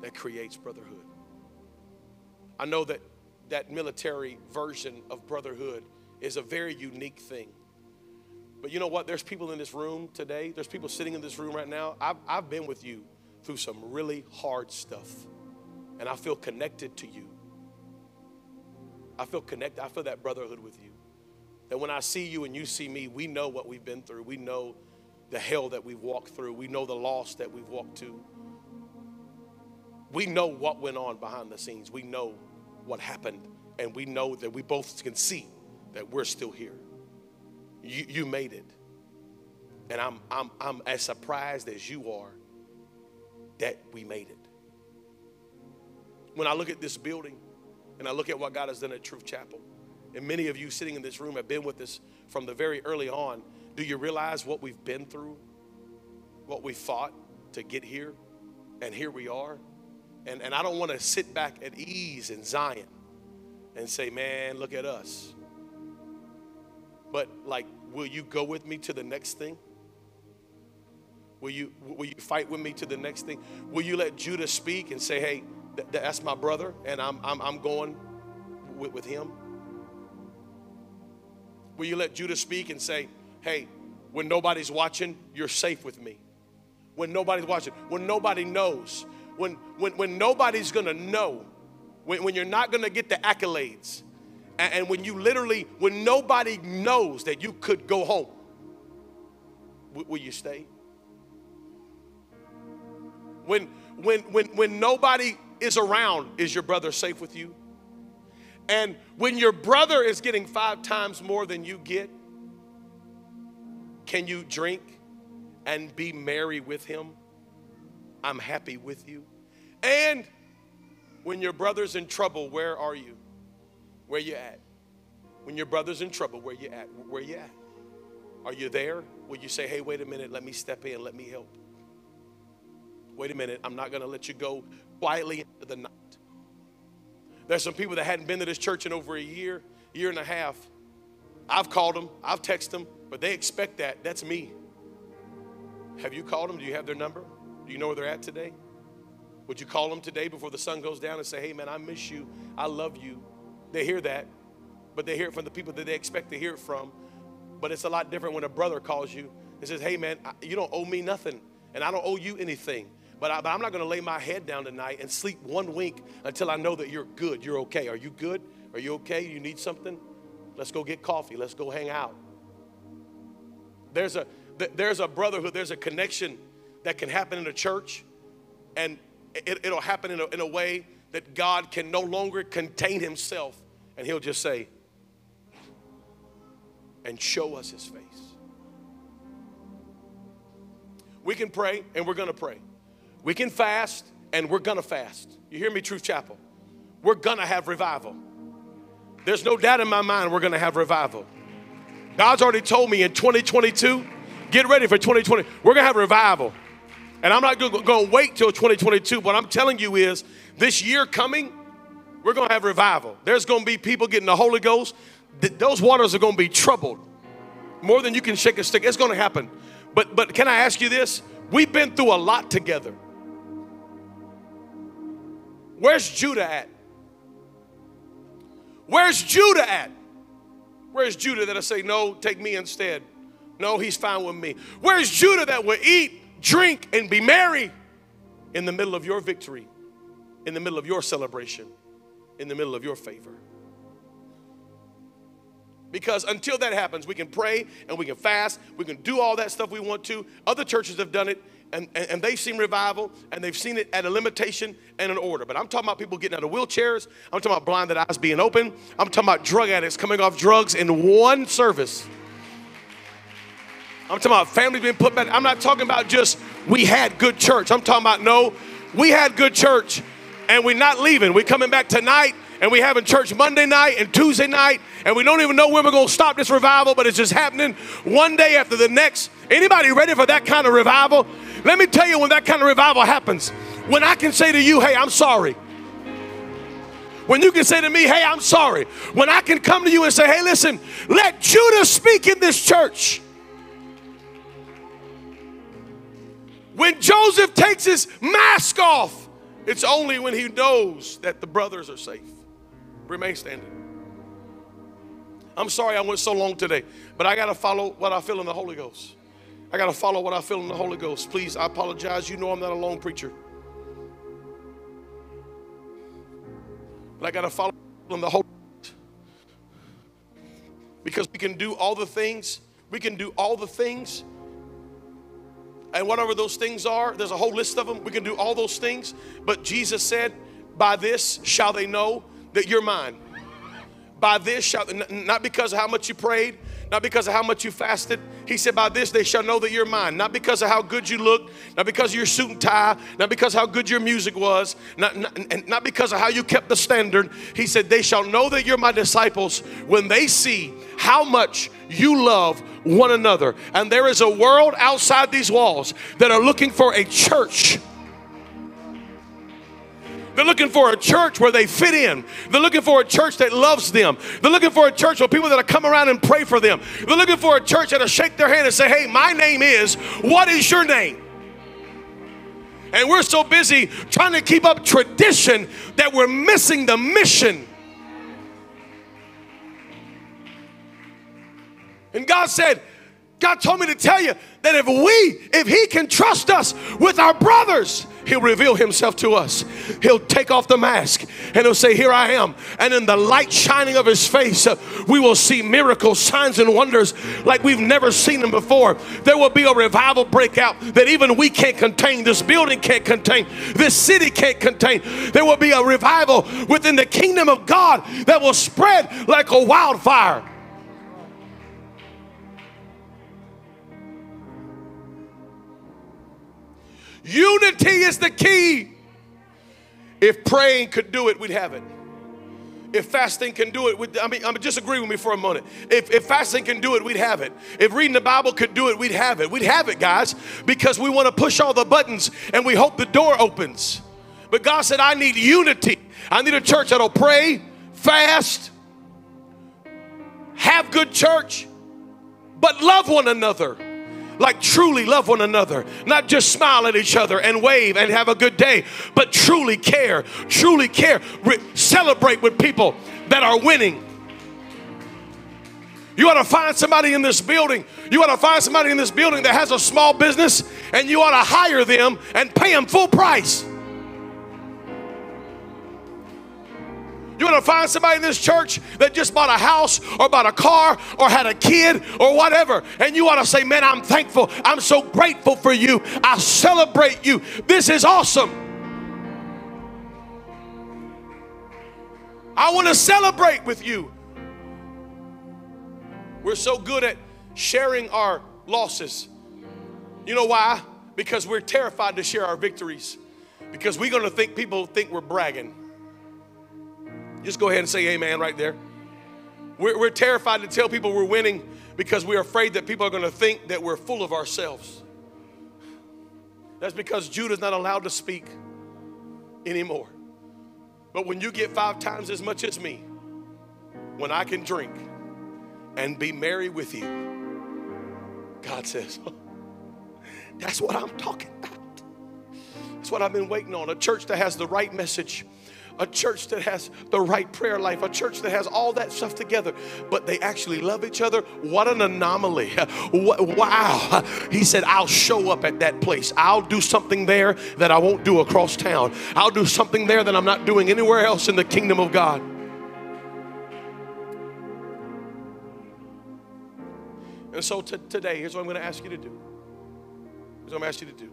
that creates brotherhood. I know that that military version of brotherhood is a very unique thing. But you know what? There's people in this room today, there's people sitting in this room right now. I've, I've been with you through some really hard stuff. And I feel connected to you. I feel connected. I feel that brotherhood with you. That when I see you and you see me, we know what we've been through. We know the hell that we've walked through. We know the loss that we've walked to. We know what went on behind the scenes. We know what happened. And we know that we both can see that we're still here. You, you made it. And I'm, I'm, I'm as surprised as you are that we made it. When I look at this building and I look at what God has done at Truth Chapel, and many of you sitting in this room have been with us from the very early on, do you realize what we've been through? What we fought to get here? And here we are. And, and I don't want to sit back at ease in Zion and say, man, look at us. But like, will you go with me to the next thing? Will you, will you fight with me to the next thing? Will you let Judah speak and say, hey, th- that's my brother and I'm, I'm, I'm going with, with him? Will you let Judah speak and say, hey, when nobody's watching, you're safe with me? When nobody's watching, when nobody knows, when, when, when nobody's gonna know, when, when you're not gonna get the accolades, and, and when you literally, when nobody knows that you could go home, w- will you stay? When, when, when, when nobody is around, is your brother safe with you? And when your brother is getting five times more than you get, can you drink and be merry with him? I'm happy with you. And when your brother's in trouble, where are you? Where you at? When your brother's in trouble, where you at? Where you at? Are you there? Will you say, hey, wait a minute, let me step in, let me help? Wait a minute, I'm not gonna let you go quietly into the night. There's some people that hadn't been to this church in over a year, year and a half. I've called them, I've texted them, but they expect that. That's me. Have you called them? Do you have their number? Do you know where they're at today? Would you call them today before the sun goes down and say, hey, man, I miss you. I love you. They hear that, but they hear it from the people that they expect to hear it from. But it's a lot different when a brother calls you and says, hey, man, you don't owe me nothing, and I don't owe you anything. But, I, am not going to lay my head down tonight and sleep one wink until I know that you're good. You're okay. Are you good? Are you okay? You need something? Let's go get coffee. Let's go hang out. There's a, there's a brotherhood, there's a connection that can happen in a church, and it, will happen in a, in a way that God can no longer contain himself, and he'll just say, and show us his face. We can pray, and we're gonna pray. We can fast, and we're gonna fast. You hear me, Truth Chapel? We're gonna have revival. There's no doubt in my mind we're gonna have revival. God's already told me in 2022, get ready for 2020. We're gonna have revival. And I'm not to wait till 2022. What I'm telling you is this year coming, we're to have revival. There's to be people getting the Holy Ghost. Those waters are to be troubled more than you can shake a stick. It's to happen. But, but can I ask you this? We've been through a lot together. Where's Judah at? Where's Judah at? Where's Judah that'll say, No, take me instead? No, he's fine with me. Where's Judah that will eat drink, and be merry in the middle of your victory, in the middle of your celebration, in the middle of your favor. Because until that happens, we can pray and we can fast, we can do all that stuff we want to. Other churches have done it, and, and, and, they've seen revival, and they've seen it at a limitation and an order. But I'm talking about people getting out of wheelchairs. I'm talking about blinded eyes being open. I'm talking about drug addicts coming off drugs in one service. I'm talking about families being put back. I'm not talking about just we had good church. I'm talking about no, we had good church and we're not leaving. We're coming back tonight and we're having church Monday night and Tuesday night and we don't even know when we're going to stop this revival, but it's just happening one day after the next. Anybody ready for that kind of revival? Let me tell you when that kind of revival happens. When I can say to you, hey, I'm sorry. When you can say to me, hey, I'm sorry. When I can come to you and say, hey, listen, let Judah speak in this church. When Joseph takes his mask off, it's only when he knows that the brothers are safe. Remain standing. I'm sorry I went so long today, but I got to follow what I feel in the Holy Ghost. I got to follow what I feel in the Holy Ghost. Please, I apologize. You know I'm not a lone preacher. But I got to follow in the Holy Ghost. Because we can do all the things, we can do all the things and whatever those things are, there's a whole list of them. We can do all those things. But Jesus said, By this shall they know that you're mine. By this shall, not because of how much you prayed, not because of how much you fasted. He said, By this they shall know that you're mine. Not because of how good you look, not because of your suit and tie, not because how good your music was, not, not, and not because of how you kept the standard. He said, They shall know that you're my disciples when they see how much you love one another. And there is a world outside these walls that are looking for a church. They're looking for a church where they fit in. They're looking for a church that loves them. They're looking for a church with people that'll come around and pray for them. They're looking for a church that'll shake their hand and say, Hey, my name is, what is your name? And we're so busy trying to keep up tradition that we're missing the mission. And God said, God told me to tell you that if we, if He can trust us with our brothers, He'll reveal Himself to us. He'll take off the mask and He'll say, Here I am. And in the light shining of His face, uh, we will see miracles, signs, and wonders like we've never seen them before. There will be a revival breakout that even we can't contain, this building can't contain, this city can't contain. There will be a revival within the kingdom of God that will spread like a wildfire. Unity is the key. If praying could do it, we'd have it. If fasting can do it, we'd, I mean, I mean, just agree with me for a moment. If, if fasting can do it, we'd have it. If reading the Bible could do it, we'd have it. We'd have it, guys, because we want to push all the buttons and we hope the door opens. But God said, I need unity. I need a church that'll pray, fast, have good church, but love one another like truly love one another, not just smile at each other and wave and have a good day, but truly care, truly care. Re- celebrate with people that are winning. You ought to find somebody in this building. You ought to find somebody in this building that has a small business and you ought to hire them and pay them full price. You want to find somebody in this church that just bought a house or bought a car or had a kid or whatever, and you want to say, Man, I'm thankful. I'm so grateful for you. I celebrate you. This is awesome. I want to celebrate with you. We're so good at sharing our losses. You know why? Because we're terrified to share our victories. Because we're going to think people think we're bragging. Just go ahead and say amen right there. We're, we're terrified to tell people we're winning because we're afraid that people are going to think that we're full of ourselves. That's because Judah's not allowed to speak anymore. But when you get five times as much as me, when I can drink and be merry with you, God says, that's what I'm talking about. That's what I've been waiting on. A church that has the right message a church that has the right prayer life, a church that has all that stuff together, but they actually love each other. What an anomaly. (laughs) Wow. (laughs) He said, I'll show up at that place. I'll do something there that I won't do across town. I'll do something there that I'm not doing anywhere else in the kingdom of God. And so t- today, here's what I'm going to ask you to do. Here's what I'm going to ask you to do.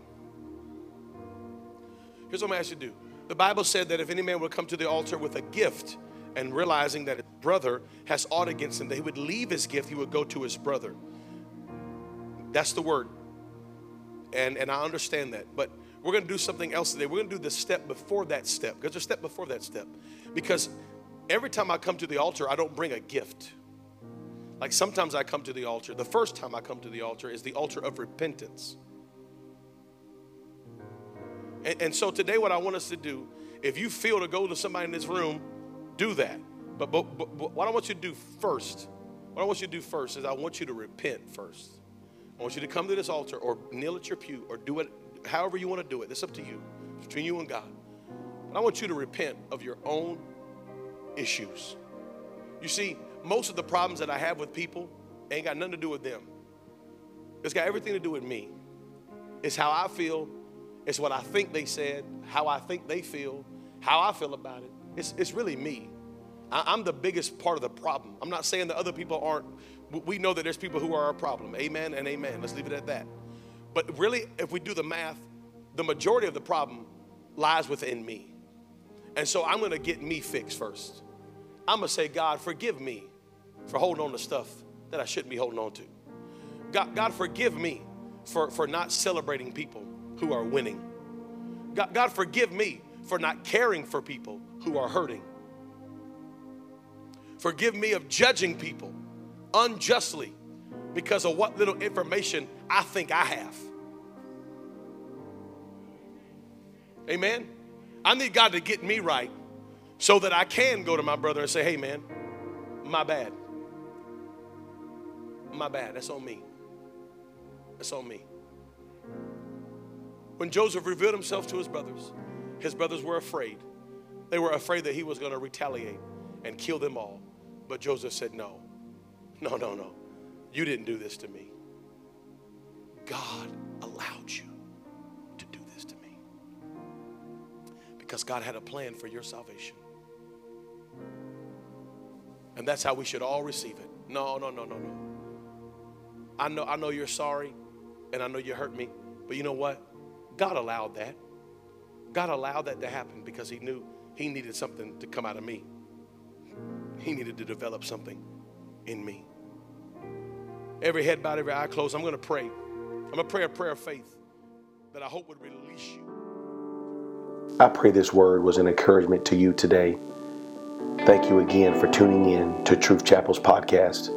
Here's what I'm going to ask you to do. The Bible said that if any man would come to the altar with a gift and realizing that his brother has aught against him, that he would leave his gift, he would go to his brother. That's the word. And, and I understand that. But we're going to do something else today. We're going to do the step before that step. Because there's a step before that step. Because every time I come to the altar, I don't bring a gift. Like sometimes I come to the altar. The first time I come to the altar is the altar of repentance. And, and, so today, what I want us to do, if you feel to go to somebody in this room, do that. But, but, but, but what I want you to do first, what I want you to do first is I want you to repent first. I want you to come to this altar or kneel at your pew or do it however you want to do it. It's up to you, it's between you and God. But I want you to repent of your own issues. You see, most of the problems that I have with people ain't got nothing to do with them. It's got everything to do with me. It's how I feel it's what I think they said, how I think they feel, how I feel about it. It's, it's really me. I, am the biggest part of the problem. I'm not saying that other people aren't. We know that there's people who are a problem. Amen and amen. Let's leave it at that. But really, if we do the math, the majority of the problem lies within me. And so I'm going to get me fixed first. I'm going to say, God, forgive me for holding on to stuff that I shouldn't be holding on to. God, God forgive me for, for not celebrating people who are winning. God, God, forgive me for not caring for people who are hurting. Forgive me of judging people unjustly because of what little information I think I have. Amen. I need God to get me right so that I can go to my brother and say, hey, man, my bad. My bad. That's on me. That's on me. When Joseph revealed himself to his brothers, his brothers were afraid. They were afraid that he was going to retaliate and kill them all. But Joseph said, No, no, no, no. You didn't do this to me. God allowed you to do this to me. Because God had a plan for your salvation. And that's how we should all receive it. No, no, no, no, no. I know, I know you're sorry and I know you hurt me, but you know what? God allowed that. God allowed that to happen because He knew He needed something to come out of me. He needed to develop something in me. Every head bowed, every eye closed. I'm going to pray. I'm going to pray a prayer of faith that I hope would release you.
I pray this word was an encouragement to you today. Thank you again for tuning in to Truth Chapel's podcast.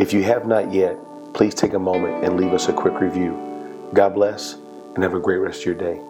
If you have not yet, please take a moment and leave us a quick review. God bless and have a great rest of your day.